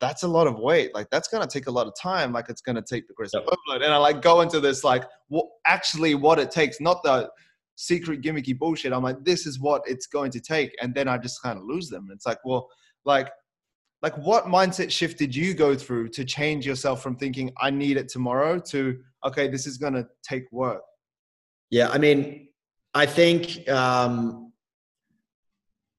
that's a lot of weight. Like that's to take a lot of time. Like it's to take progressive Yep. overload and i like go into this like what actually what it takes not the secret gimmicky bullshit. I'm like this is what it's going to take. And then i just kind of lose them. It's like well like like what mindset shift did you go through to change yourself from thinking i need it tomorrow to okay this is going to take work yeah i mean i think um,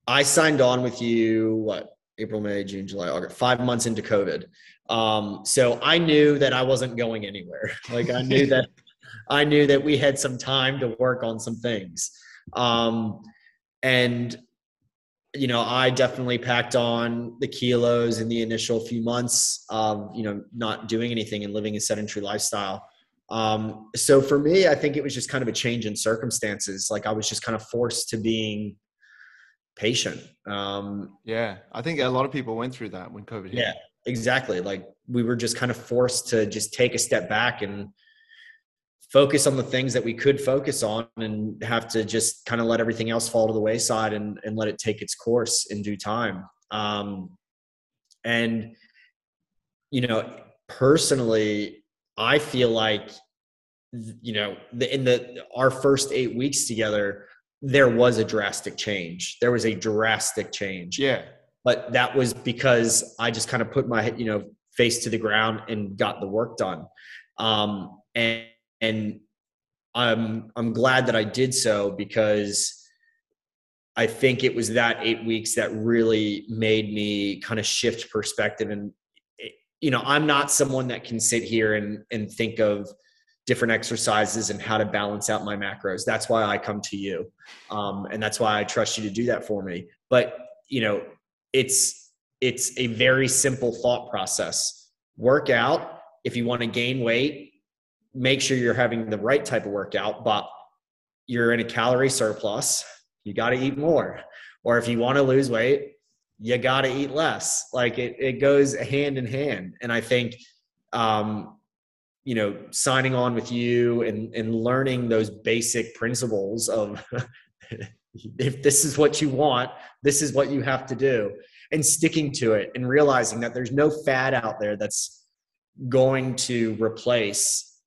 i signed on with you what april may june july august five months into covid. Um, so i knew that i wasn't going anywhere. Like i knew that i knew that we had some time to work on some things. Um, and you know i definitely packed on the kilos in the initial few months of you know not doing anything and living a sedentary lifestyle um, so for me i think it was just kind of a change in circumstances. Like i was just kind of forced to being patient. Um, yeah i think a lot of people went through that when covid hit. yeah exactly. Like we were just kind of forced to just take a step back and focus on the things that we could focus on and have to just kind of let everything else fall to the wayside and, and let it take its course in due time. Um, and you know personally i feel like you know in the our first eight weeks together there was a drastic change. There was a drastic change. Yeah. But that was because I just kind of put my you know face to the ground and got the work done. Um, and and I'm I'm glad that I did so because I think it was that eight weeks that really made me kind of shift perspective and you know I'm not someone that can sit here and and think of different exercises and how to balance out my macros. That's why I come to you, um, and that's why I trust you to do that for me. But you know it's it's a very simple thought process. Work out. If you want to gain weight make sure you're having the right type of workout but you're in a calorie surplus. You got to eat more. Or if you want to lose weight you got to eat less. Like it, it goes hand in hand. And i think um you know signing on with you and and learning those basic principles of if this is what you want this is what you have to do and sticking to it and realizing that there's no fad out there that's going to replace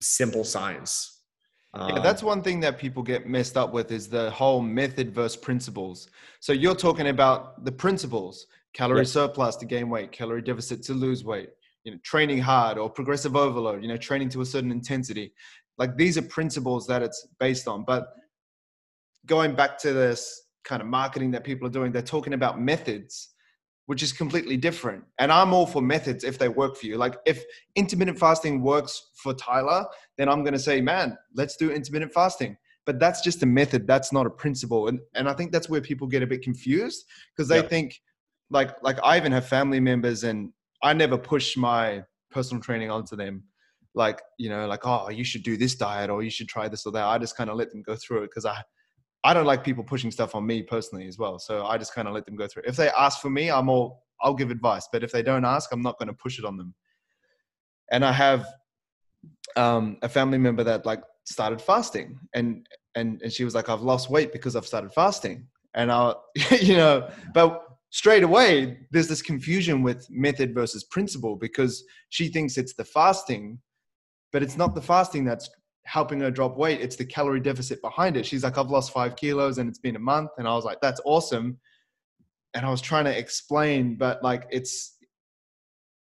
simple science yeah, um, that's one thing that people get messed up with is the whole method versus principles. So you're talking about the principles: calorie surplus to gain weight, calorie deficit to lose weight, you know, training hard or progressive overload, you know, training to a certain intensity. Like these are principles that it's based on. But going back to this kind of marketing that people are doing, they're talking about methods, which is completely different. And I'm all for methods if they work for you. Like if intermittent fasting works for Tyler, then I'm going to say, man, let's do intermittent fasting. But that's just a method. That's not a principle. And, and I think that's where people get a bit confused because they Yep. think like, like I even have family members and I never push my personal training onto them. Like, you know, like, oh, you should do this diet or you should try this or that. I just kind of let them go through it because I, I don't like people pushing stuff on me personally as well. So I just kind of let them go through. If they ask for me, I'm all I'll give advice. But if they don't ask, I'm not going to push it on them. And I have um, a family member that like started fasting, and and and she was like, I've lost weight because I've started fasting. And I, you know, but straight away there's this confusion with method versus principle because she thinks it's the fasting, but it's not the fasting that's helping her drop weight. It's the calorie deficit behind it. She's like, I've lost five kilos and it's been a month. And I was like, that's awesome. And I was trying to explain, but like, it's,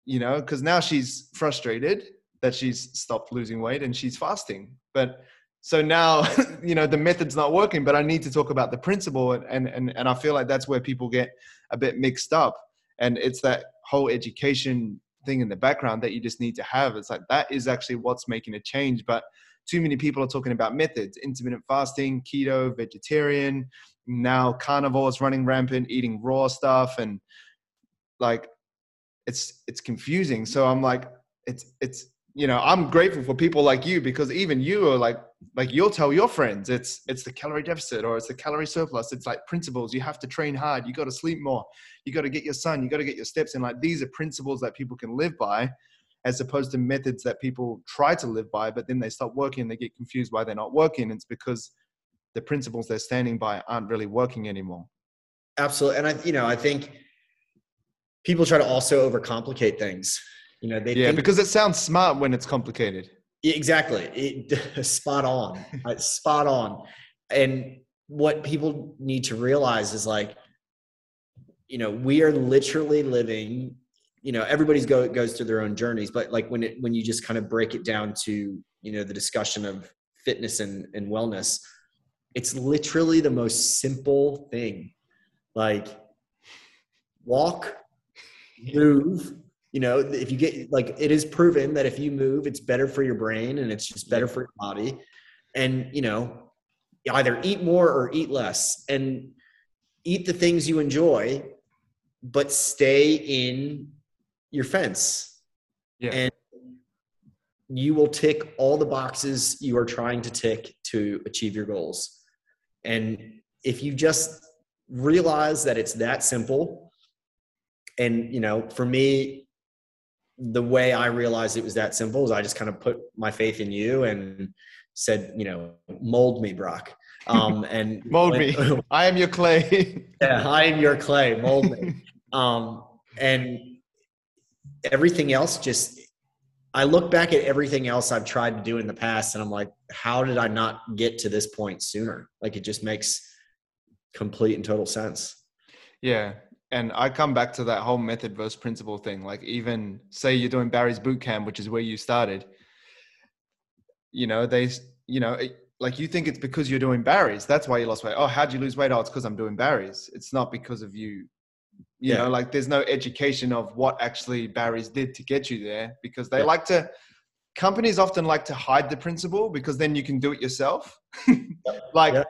you know, because now she's frustrated that she's stopped losing weight and she's fasting. But so now, you know, the method's not working, but I need to talk about the principle. And, and, and I feel like that's where people get a bit mixed up. And it's that whole education thing in the background that you just need to have. It's like that is actually what's making a change. But too many people are talking about methods intermittent fasting, keto, vegetarian. Now carnivore is running rampant, eating raw stuff. And like it's it's confusing. So I'm like, it's it's you know, I'm grateful for people like you because even you are like like you'll tell your friends it's it's the calorie deficit or it's the calorie surplus it's like principles you have to train hard you got to sleep more you got to get your sun you got to get your steps in like these are principles that people can live by as opposed to methods that people try to live by but then they stop working they get confused why they're not working it's because the principles they're standing by aren't really working anymore absolutely and i you know i think people try to also overcomplicate things you know they yeah think- because it sounds smart when it's complicated Exactly. It, spot on. spot on. And what people need to realize is like, you know, we are literally living, you know, everybody's go goes through their own journeys, but like when it when you just kind of break it down to, you know, the discussion of fitness and, and wellness, it's literally the most simple thing. Like walk, move, you know if you get like it is proven that if you move it's better for your brain and it's just better for your body and you know either eat more or eat less and eat the things you enjoy but stay in your fence yeah and you will tick all the boxes you are trying to tick to achieve your goals and if you just realize that it's that simple and you know for me the way I realized it was that simple is I just kind of put my faith in you and said, you know, mold me, Brock. Um, and mold me. I am your clay. yeah, I am your clay. Mold me. Um, and everything else just, I look back at everything else I've tried to do in the past and I'm like, how did I not get to this point sooner? Like it just makes complete and total sense. Yeah and I come back to that whole method versus principle thing. Like even say you're doing Barry's boot camp, which is where you started. You know, they, you know, like you think it's because you're doing Barry's. That's why you lost weight. Oh, how'd you lose weight? Oh, it's because I'm doing Barry's. It's not because of you. You yeah. know, like there's no education of what actually Barry's did to get you there because they yeah. like to. Companies often like to hide the principle because then you can do it yourself. like, yeah.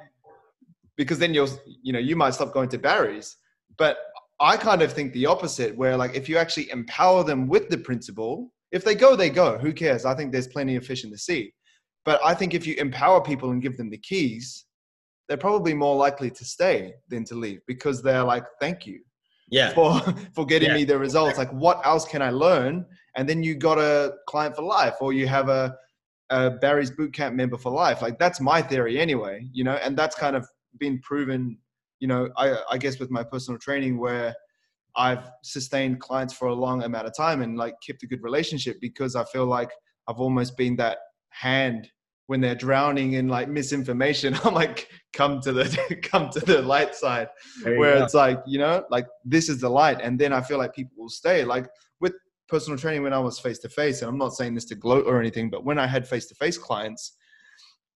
because then you'll, you know, you might stop going to Barry's. But I kind of think the opposite, where like if you actually empower them with the principle, if they go, they go. Who cares? I think there's plenty of fish in the sea. But I think if you empower people and give them the keys, they're probably more likely to stay than to leave because they're like, thank you. Yeah. For for getting yeah. me the results. Like what else can I learn? And then you got a client for life or you have a, a Barry's bootcamp member for life. Like that's my theory anyway, you know, and that's kind of been proven you know, I, I guess with my personal training where I've sustained clients for a long amount of time and like kept a good relationship because I feel like I've almost been that hand when they're drowning in like misinformation. I'm like, come to the come to the light side, where go. it's like, you know, like this is the light, and then I feel like people will stay. Like with personal training, when I was face to face, and I'm not saying this to gloat or anything, but when I had face to face clients,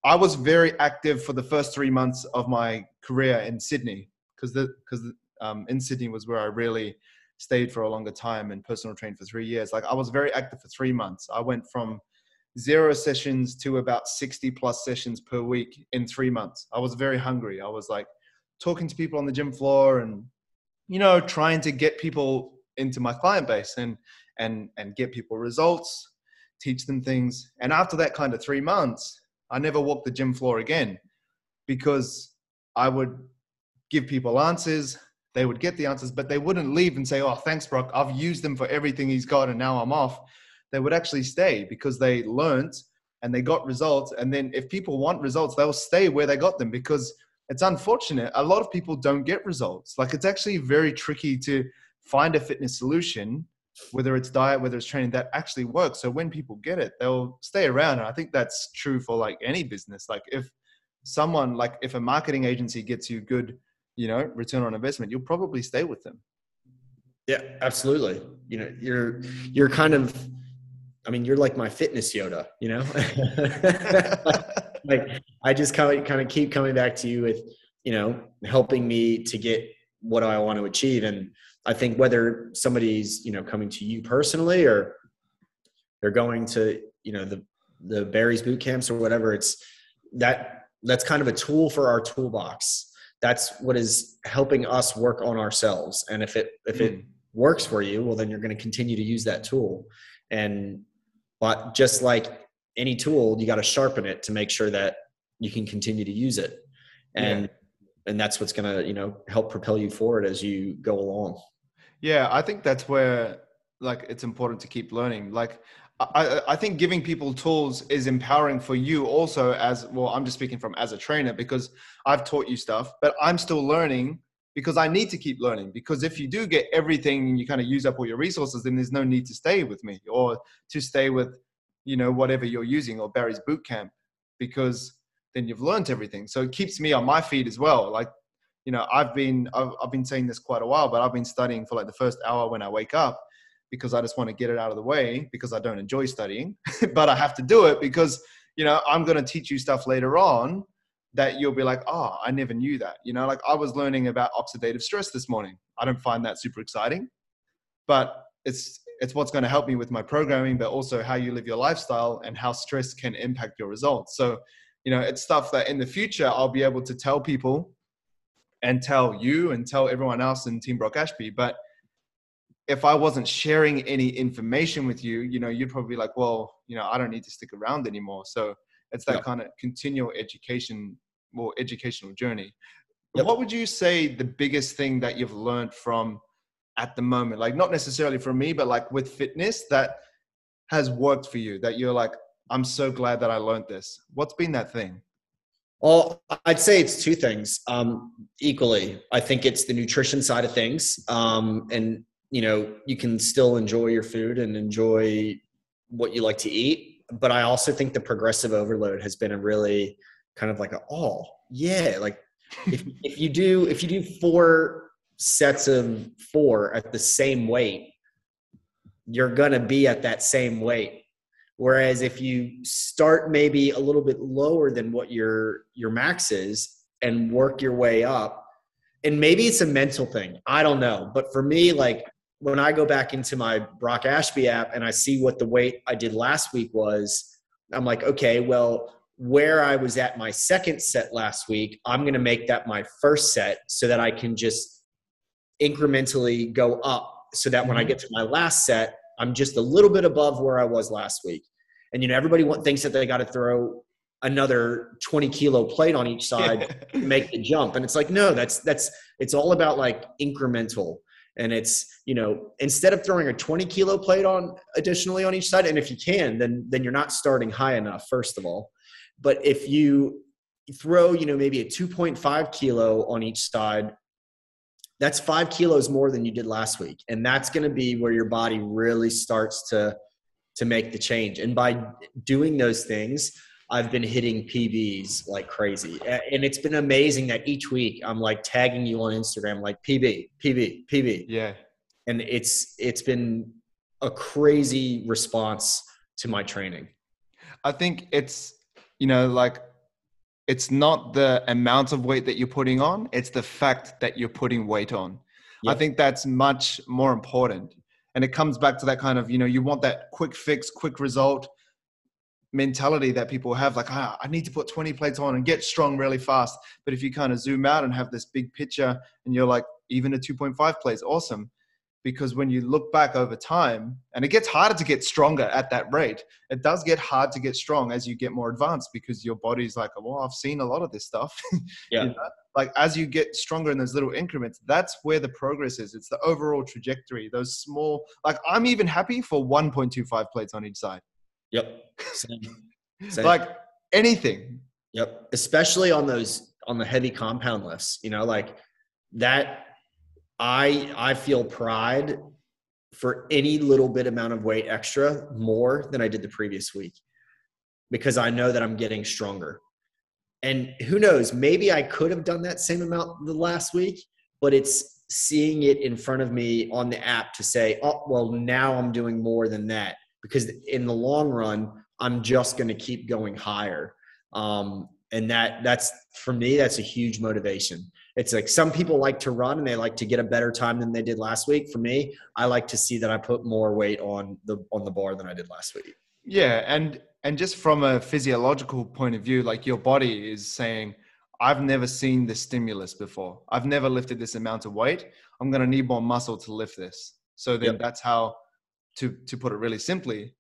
I was very active for the first three months of my career in Sydney because the because um, in Sydney was where I really stayed for a longer time and personal trained for three years. Like I was very active for three months. I went from zero sessions to about 60 plus sessions per week in three months. I was very hungry. I was like talking to people on the gym floor and, you know, trying to get people into my client base and, and, and get people results, teach them things. And after that kind of three months, I never walked the gym floor again because I would give people answers. They would get the answers, but they wouldn't leave and say, Oh, thanks, Brock. I've used them for everything he's got and now I'm off. They would actually stay because they learned and they got results. And then if people want results, they'll stay where they got them because it's unfortunate. A lot of people don't get results. Like it's actually very tricky to find a fitness solution whether it's diet, whether it's training, that actually works. So when people get it, they'll stay around. And I think that's true for like any business. Like if someone, like if a marketing agency gets you good, you know, return on investment, you'll probably stay with them. Yeah, absolutely. You know, you're you're kind of I mean, you're like my fitness Yoda, you know? like I just kind of kind of keep coming back to you with, you know, helping me to get what I want to achieve. And I think whether somebody's, you know, coming to you personally or they're going to, you know, the the Barry's boot camps or whatever, it's that that's kind of a tool for our toolbox. That's what is helping us work on ourselves. And if it if it hmm. works for you, well then you're going to continue to use that tool. And but just like any tool, you got to sharpen it to make sure that you can continue to use it. And yeah. and that's what's going to, you know, help propel you forward as you go along. Yeah, I think that's where like it's important to keep learning. Like I, I think giving people tools is empowering for you also as well. I'm just speaking from as a trainer because I've taught you stuff, but I'm still learning because I need to keep learning. Because if you do get everything and you kind of use up all your resources, then there's no need to stay with me or to stay with, you know, whatever you're using or Barry's boot camp, because then you've learned everything. So it keeps me on my feet as well. Like, you know, I've been I've, I've been saying this quite a while, but I've been studying for like the first hour when I wake up because I just want to get it out of the way because I don't enjoy studying, but I have to do it because you know I'm going to teach you stuff later on that you'll be like, oh, I never knew that. You know, like I was learning about oxidative stress this morning. I don't find that super exciting, but it's it's what's going to help me with my programming, but also how you live your lifestyle and how stress can impact your results. So, you know, it's stuff that in the future I'll be able to tell people and tell you and tell everyone else in Team Brock Ashby. But if I wasn't sharing any information with you, you know, you'd probably be like, well, you know, I don't need to stick around anymore. So it's that kind of continual education more educational journey. Yep. What would you say the biggest thing that you've learned from at the moment? Like not necessarily from me, but like with fitness that has worked for you that you're like, I'm so glad that I learned this. What's been that thing? Well, I'd say it's two things um, equally. I think it's the nutrition side of things. Um, and, you know, you can still enjoy your food and enjoy what you like to eat. But I also think the progressive overload has been a really kind of like a, oh yeah like if, if you do if you do four sets of four at the same weight you're gonna be at that same weight. Whereas if you start maybe a little bit lower than what your your max is and work your way up and maybe it's a mental thing i don't know but for me like when i go back into my brock ashby app and i see what the weight i did last week was i'm like okay well where I was at my second set last week, I'm going to make that my first set so that I can just incrementally go up so that when I mm-hmm. get to my last set, I'm just a little bit above where I was last week. And you know, everybody thinks that they got to throw another 20 kilo plate on each side to make the jump. And it's like, no, that's that's it's all about like incremental. And it's, you know, instead of throwing a 20 kilo plate on additionally on each side, and if you can, then then you're not starting high enough, first of all. But if you throw, you know, maybe a 2.5 kilo on each side, that's five kilos more than you did last week. And that's going to be where your body really starts to, to make the change. And by doing those things, I've been hitting PBs like crazy. And it's been amazing that each week I'm like tagging you on Instagram, like PB, PB, PB. Yeah. And it's, it's been a crazy response to my training. I think it's you know, like it's not the amount of weight that you're putting on, it's the fact that you're putting weight on. Yep. I think that's much more important. And it comes back to that kind of, you know, you want that quick fix, quick result mentality that people have like ah, i need to put 20 plates on and get strong really fast but if you kind of zoom out and have this big picture and you're like even a 2.5 plates awesome because when you look back over time and it gets harder to get stronger at that rate it does get hard to get strong as you get more advanced because your body's like oh, well i've seen a lot of this stuff. Yeah. you know? like as you get stronger in those little increments that's where the progress is. It's the overall trajectory those small like i'm even happy for 1.25 plates on each side. Yep. Same. Same. like anything. Yep. Especially on those on the heavy compound lifts you know like that I I feel pride for any little bit amount of weight extra more than I did the previous week because I know that I'm getting stronger. And who knows, maybe I could have done that same amount the last week, but it's seeing it in front of me on the app to say, oh, well, now I'm doing more than that. Because in the long run, I'm just going to keep going higher. Um, and that that's for me, that's a huge motivation. It's like some people like to run and they like to get a better time than they did last week. For me, I like to see that I put more weight on the on the bar than I did last week. Yeah, and and just from a physiological point of view, like your body is saying, I've never seen this stimulus before. I've never lifted this amount of weight. I'm going to need more muscle to lift this. So then yep. that's how, to, to put it really simply,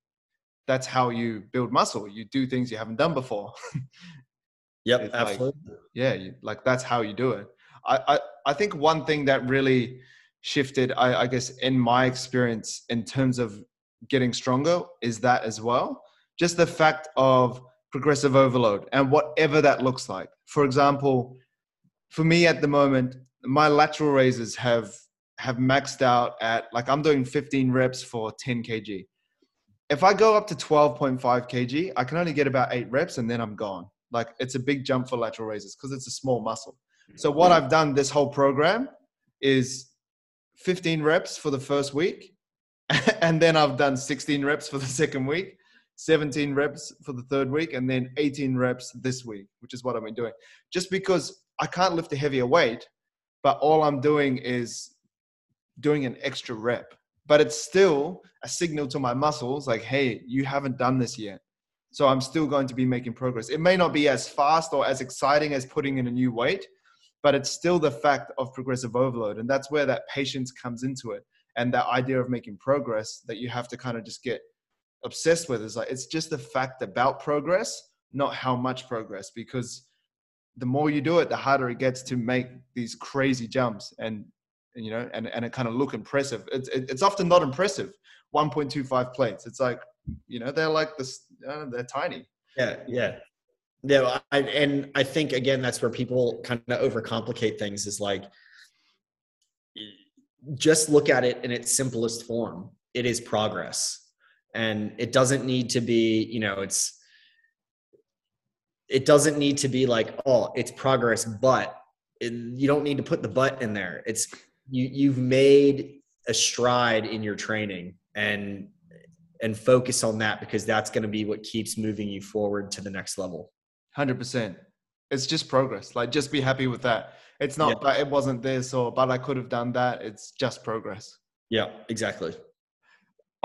that's how you build muscle. You do things you haven't done before. yep, absolutely. Like, yeah, you, like that's how you do it. I, I, I think one thing that really shifted, I, I guess, in my experience in terms of getting stronger is that as well. Just the fact of progressive overload and whatever that looks like. For example, for me at the moment, my lateral raises have have maxed out at like I'm doing 15 reps for 10 kg. If I go up to 12.5 kg, I can only get about eight reps and then I'm gone. Like it's a big jump for lateral raises because it's a small muscle. Mm-hmm. So what I've done this whole program is 15 reps for the first week, and then I've done 16 reps for the second week, 17 reps for the third week, and then 18 reps this week, which is what I've been doing. Just because I can't lift a heavier weight, but all I'm doing is doing an extra rep. But it's still a signal to my muscles like, hey, you haven't done this yet. So I'm still going to be making progress. It may not be as fast or as exciting as putting in a new weight, but it's still the fact of progressive overload. And that's where that patience comes into it. And that idea of making progress that you have to kind of just get obsessed with is like it's just the fact about progress, not how much progress. Because the more you do it, the harder it gets to make these crazy jumps and you know and, and it kind of look impressive. It's it's often not impressive. 1.25 plates. It's like you know they're like this. Uh, they're tiny. Yeah, yeah. Yeah, I, and I think again that's where people kind of overcomplicate things. Is like just look at it in its simplest form. It is progress and it doesn't need to be you know it's it doesn't need to be like oh it's progress but it, you don't need to put the but in there it's you you've made a stride in your training and and focus on that because that's going to be what keeps moving you forward to the next level 100% it's just progress like just be happy with that it's not yeah. that it wasn't this or but i could have done that it's just progress yeah exactly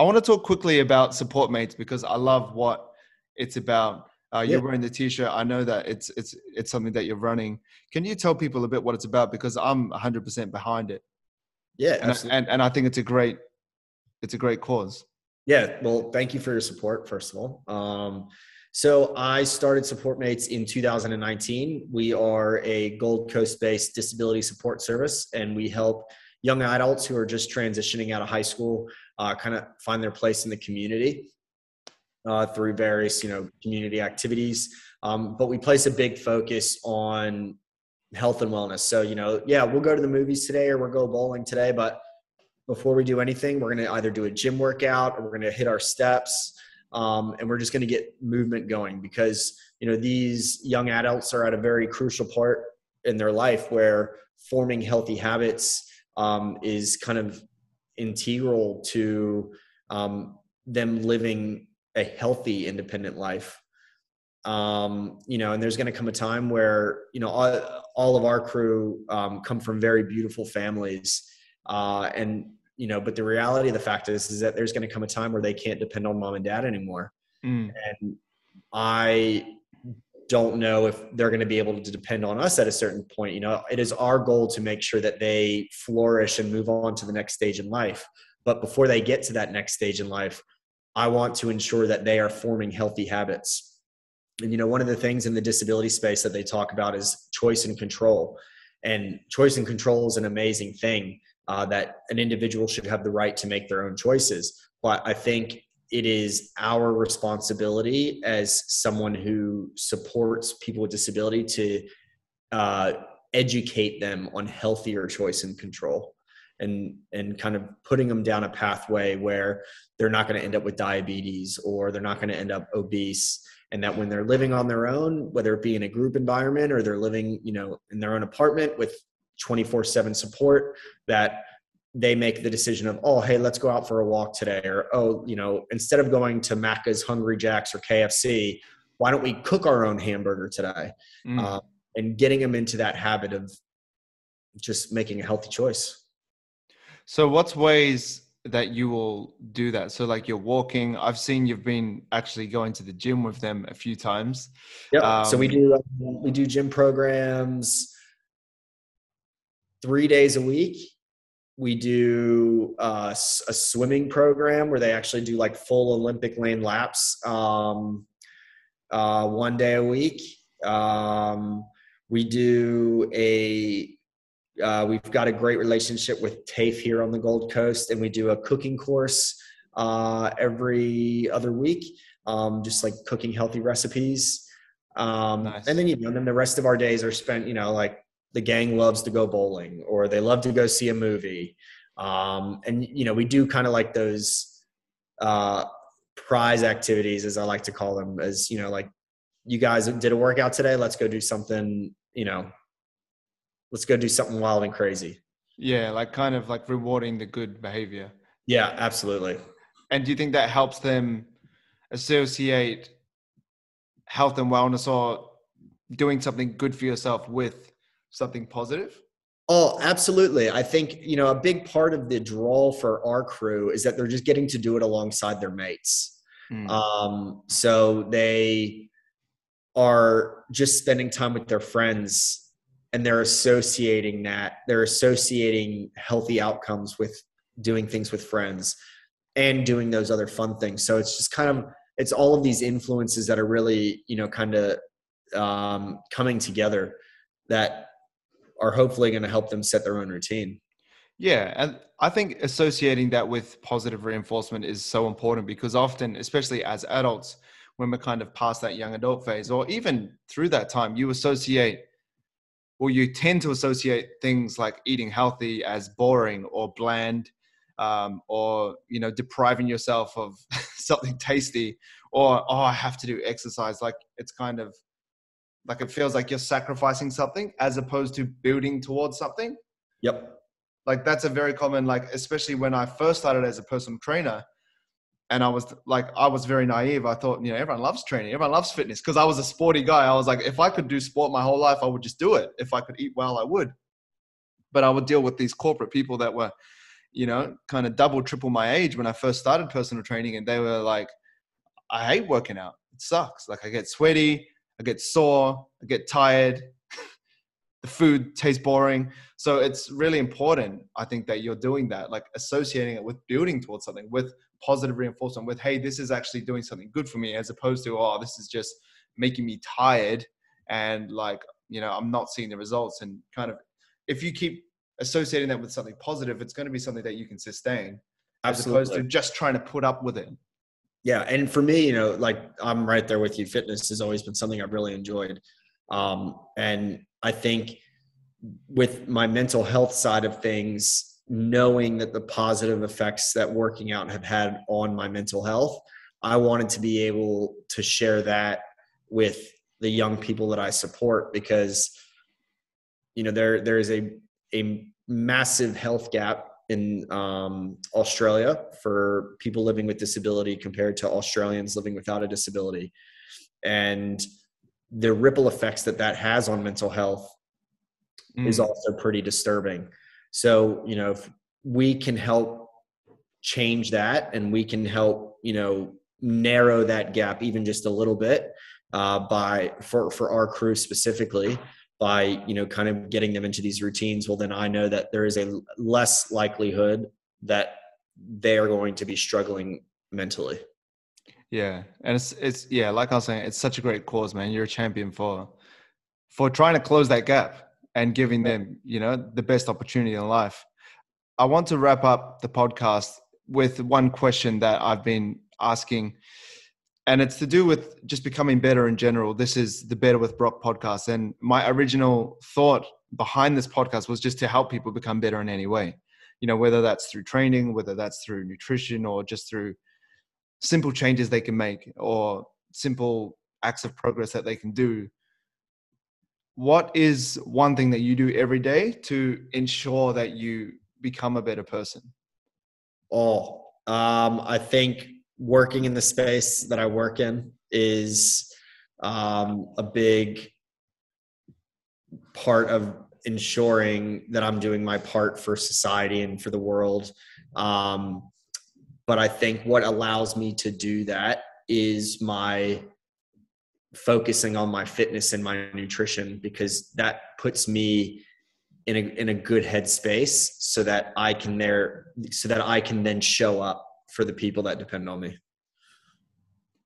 I want to talk quickly about support mates because I love what it's about. Uh, you're yeah. wearing the t-shirt. I know that it's it's it's something that you're running. Can you tell people a bit what it's about? Because I'm 100% behind it. Yeah, and, and, and I think it's a great it's a great cause. Yeah, well, thank you for your support. First of all, um, so I started Support Mates in 2019. We are a Gold Coast-based disability support service, and we help young adults who are just transitioning out of high school uh, kind of find their place in the community uh, through various you know community activities um, but we place a big focus on health and wellness so you know yeah we'll go to the movies today or we'll go bowling today but before we do anything we're going to either do a gym workout or we're going to hit our steps um, and we're just going to get movement going because you know these young adults are at a very crucial part in their life where forming healthy habits um, is kind of integral to um, them living a healthy independent life. Um, you know and there's going to come a time where you know all, all of our crew um, come from very beautiful families uh, and you know but the reality of the fact is is that there's going to come a time where they can't depend on mom and dad anymore mm. and i don't know if they're going to be able to depend on us at a certain point. You know, it is our goal to make sure that they flourish and move on to the next stage in life. But before they get to that next stage in life, I want to ensure that they are forming healthy habits. And, you know, one of the things in the disability space that they talk about is choice and control. And choice and control is an amazing thing uh, that an individual should have the right to make their own choices. But I think it is our responsibility as someone who supports people with disability to uh, educate them on healthier choice and control and and kind of putting them down a pathway where they're not going to end up with diabetes or they're not going to end up obese and that when they're living on their own whether it be in a group environment or they're living you know in their own apartment with 24/7 support that they make the decision of oh hey let's go out for a walk today or oh you know instead of going to Macca's Hungry Jacks or KFC why don't we cook our own hamburger today? Mm. uh, and getting them into that habit of just making a healthy choice. So what's ways that you will do that? So like you're walking. I've seen you've been actually going to the gym with them a few times. Yeah um, so we um, do um, we do gym programs three days a week we do uh, a swimming program where they actually do like full olympic lane laps um, uh, one day a week um, we do a uh, we've got a great relationship with TAFE here on the Gold Coast, and we do a cooking course uh, every other week, um, just like cooking healthy recipes. Um, nice. And then you know, then the rest of our days are spent, you know, like the gang loves to go bowling or they love to go see a movie, um, and you know, we do kind of like those uh, prize activities, as I like to call them, as you know, like you guys did a workout today, let's go do something, you know, let's go do something wild and crazy. Yeah, like kind of like rewarding the good behavior. Yeah, absolutely. And do you think that helps them associate health and wellness or doing something good for yourself with something positive? Oh, absolutely. I think, you know, a big part of the draw for our crew is that they're just getting to do it alongside their mates. Mm. Um, so they are just spending time with their friends and they're associating that they're associating healthy outcomes with doing things with friends and doing those other fun things so it's just kind of it's all of these influences that are really you know kind of um, coming together that are hopefully going to help them set their own routine. Yeah and i think associating that with positive reinforcement is so important because often especially as adults when we're kind of past that young adult phase or even through that time you associate or you tend to associate things like eating healthy as boring or bland um, or you know depriving yourself of something tasty or oh i have to do exercise. Like it's kind of like it feels like you're sacrificing something as opposed to building towards something yep like that's a very common like especially when i first started as a personal trainer and I was like, I was very naive. I thought, you know, everyone loves training, everyone loves fitness because I was a sporty guy. I was like, if I could do sport my whole life, I would just do it. If I could eat well, I would. But I would deal with these corporate people that were, you know, kind of double, triple my age when I first started personal training, and they were like, I hate working out. It sucks. Like I get sweaty, I get sore, I get tired. the food tastes boring. So it's really important, I think, that you're doing that, like associating it with building towards something, with positive reinforcement with, hey, this is actually doing something good for me, as opposed to, oh, this is just making me tired and like, you know, I'm not seeing the results. And kind of, if you keep associating that with something positive, it's going to be something that you can sustain, Absolutely. as opposed to just trying to put up with it. Yeah, and for me, you know, like I'm right there with you. Fitness has always been something I've really enjoyed, um, and I think with my mental health side of things, knowing that the positive effects that working out have had on my mental health, I wanted to be able to share that with the young people that I support because you know there there is a a massive health gap in um, Australia for people living with disability compared to Australians living without a disability, and the ripple effects that that has on mental health mm. is also pretty disturbing. So, you know, if we can help change that and we can help, you know, narrow that gap even just a little bit uh, by for for our crew specifically by you know kind of getting them into these routines well then i know that there is a less likelihood that they are going to be struggling mentally. Yeah and it's it's yeah like i was saying it's such a great cause man. You're a champion for for trying to close that gap and giving them, you know, the best opportunity in life. I want to wrap up the podcast with one question that I've been asking, and it's to do with just becoming better in general. This is the Better with Brock podcast. And my original thought behind this podcast was just to help people become better in any way. you know whether that's through training whether that's through nutrition or just through simple changes they can make or simple acts of progress that they can do what is one thing that you do every day to ensure that you become a better person oh um, i think working in the space that i work in is um, a big part of ensuring that I'm doing my part for society and for the world. Um, but I think what allows me to do that is my focusing on my fitness and my nutrition because that puts me in a in a good headspace so that I can there so that I can then show up for the people that depend on me.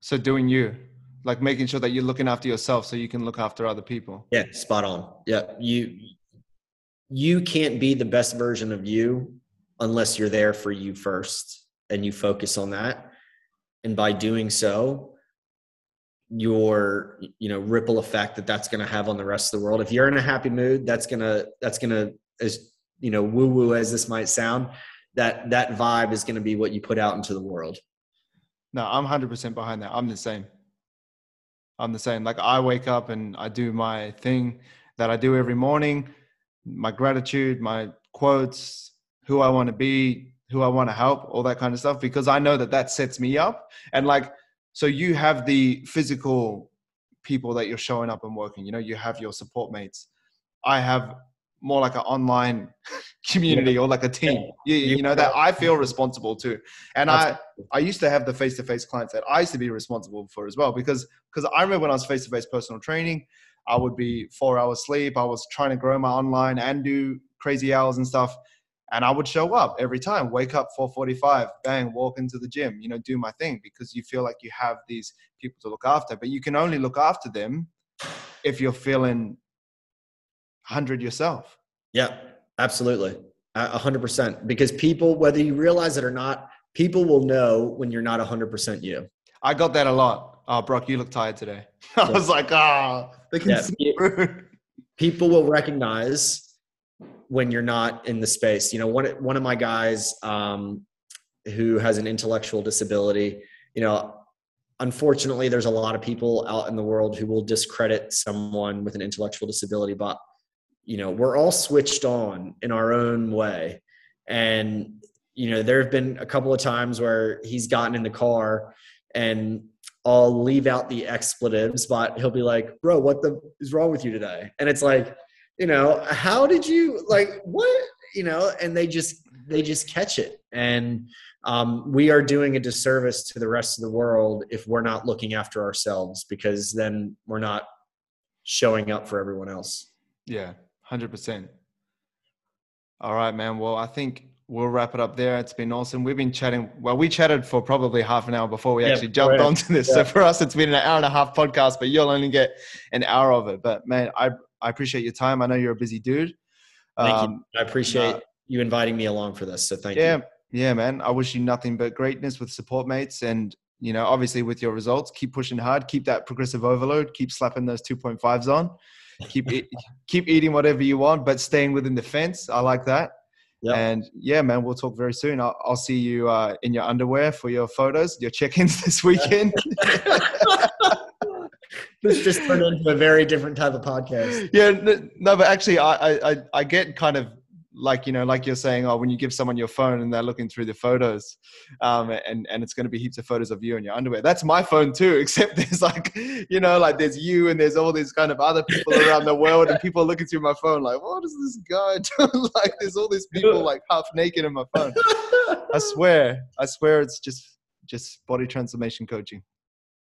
So doing you like making sure that you're looking after yourself so you can look after other people. Yeah spot on. Yeah you you can't be the best version of you unless you're there for you first and you focus on that. And by doing so your you know ripple effect that that's going to have on the rest of the world. If you're in a happy mood that's going to that's going to as you know woo woo as this might sound that that vibe is going to be what you put out into the world no i'm 100% behind that i'm the same I'm the same. Like I wake up and I do my thing that I do every morning, my gratitude, my quotes, who I want to be, who I want to help, all that kind of stuff, because I know that that sets me up. And like, so you have the physical people that you're showing up and working, you know, you have your support mates. I have more like an online community yeah. or like a team. You, you know that i feel responsible to and i i used to have the face-to-face clients that i used to be responsible for as well because because i remember when i was face-to-face personal training i would be four hours sleep. I was trying to grow my online and do crazy hours and stuff. And i would show up every time wake up 4.45 bang walk into the gym you know do my thing because you feel like you have these people to look after. But you can only look after them if you're feeling 100 yourself. Yeah, absolutely. A hundred percent. Because people, whether you realize it or not, people will know when you're not a hundred percent you. I got that a lot. Oh, Brock, you look tired today. I yeah. was like, ah, oh, yeah. people will recognize when you're not in the space. You know, one one of my guys um, who has an intellectual disability. You know, unfortunately, there's a lot of people out in the world who will discredit someone with an intellectual disability, but you know we're all switched on in our own way and you know there have been a couple of times where he's gotten in the car and I'll leave out the expletives, but he'll be like, "Bro, what the is wrong with you today?" And it's like, you know, how did you like what? You know, and they just they just catch it, and um, we are doing a disservice to the rest of the world if we're not looking after ourselves because then we're not showing up for everyone else. Yeah, Hundred percent. All right, man. Well, I think we'll wrap it up there. It's been awesome. We've been chatting. Well, we chatted for probably half an hour before we yeah, actually jumped onto this. Yeah. So for us, it's been an hour and a half podcast, but you'll only get an hour of it. But man, I I appreciate your time. I know you're a busy dude. Thank um, you. I appreciate uh, you inviting me along for this. So thank yeah, you. Yeah, man. I wish you nothing but greatness with support mates and you know, obviously with your results, keep pushing hard, keep that progressive overload, keep slapping those 2.5s on keep keep eating whatever you want, but staying within the fence. I like that. Yep. And yeah, man, we'll talk very soon. I'll, I'll see you uh, in your underwear for your photos, your check-ins this weekend. this just turned into a very different type of podcast. Yeah, no, but actually, I, I I get kind of like you know like you're saying oh when you give someone your phone and they're looking through the photos um, and and it's going to be heaps of photos of you in your underwear. That's my phone too except there's like you know like there's you and there's all these kind of other people around the world and people looking through my phone like what is this guy doing? Like there's all these people like half naked in my phone. I swear i swear it's just just body transformation coaching.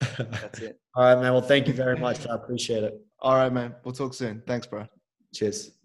That's it. All right man. Well thank you very much. I appreciate it. All right man. We'll talk soon. Thanks bro. Cheers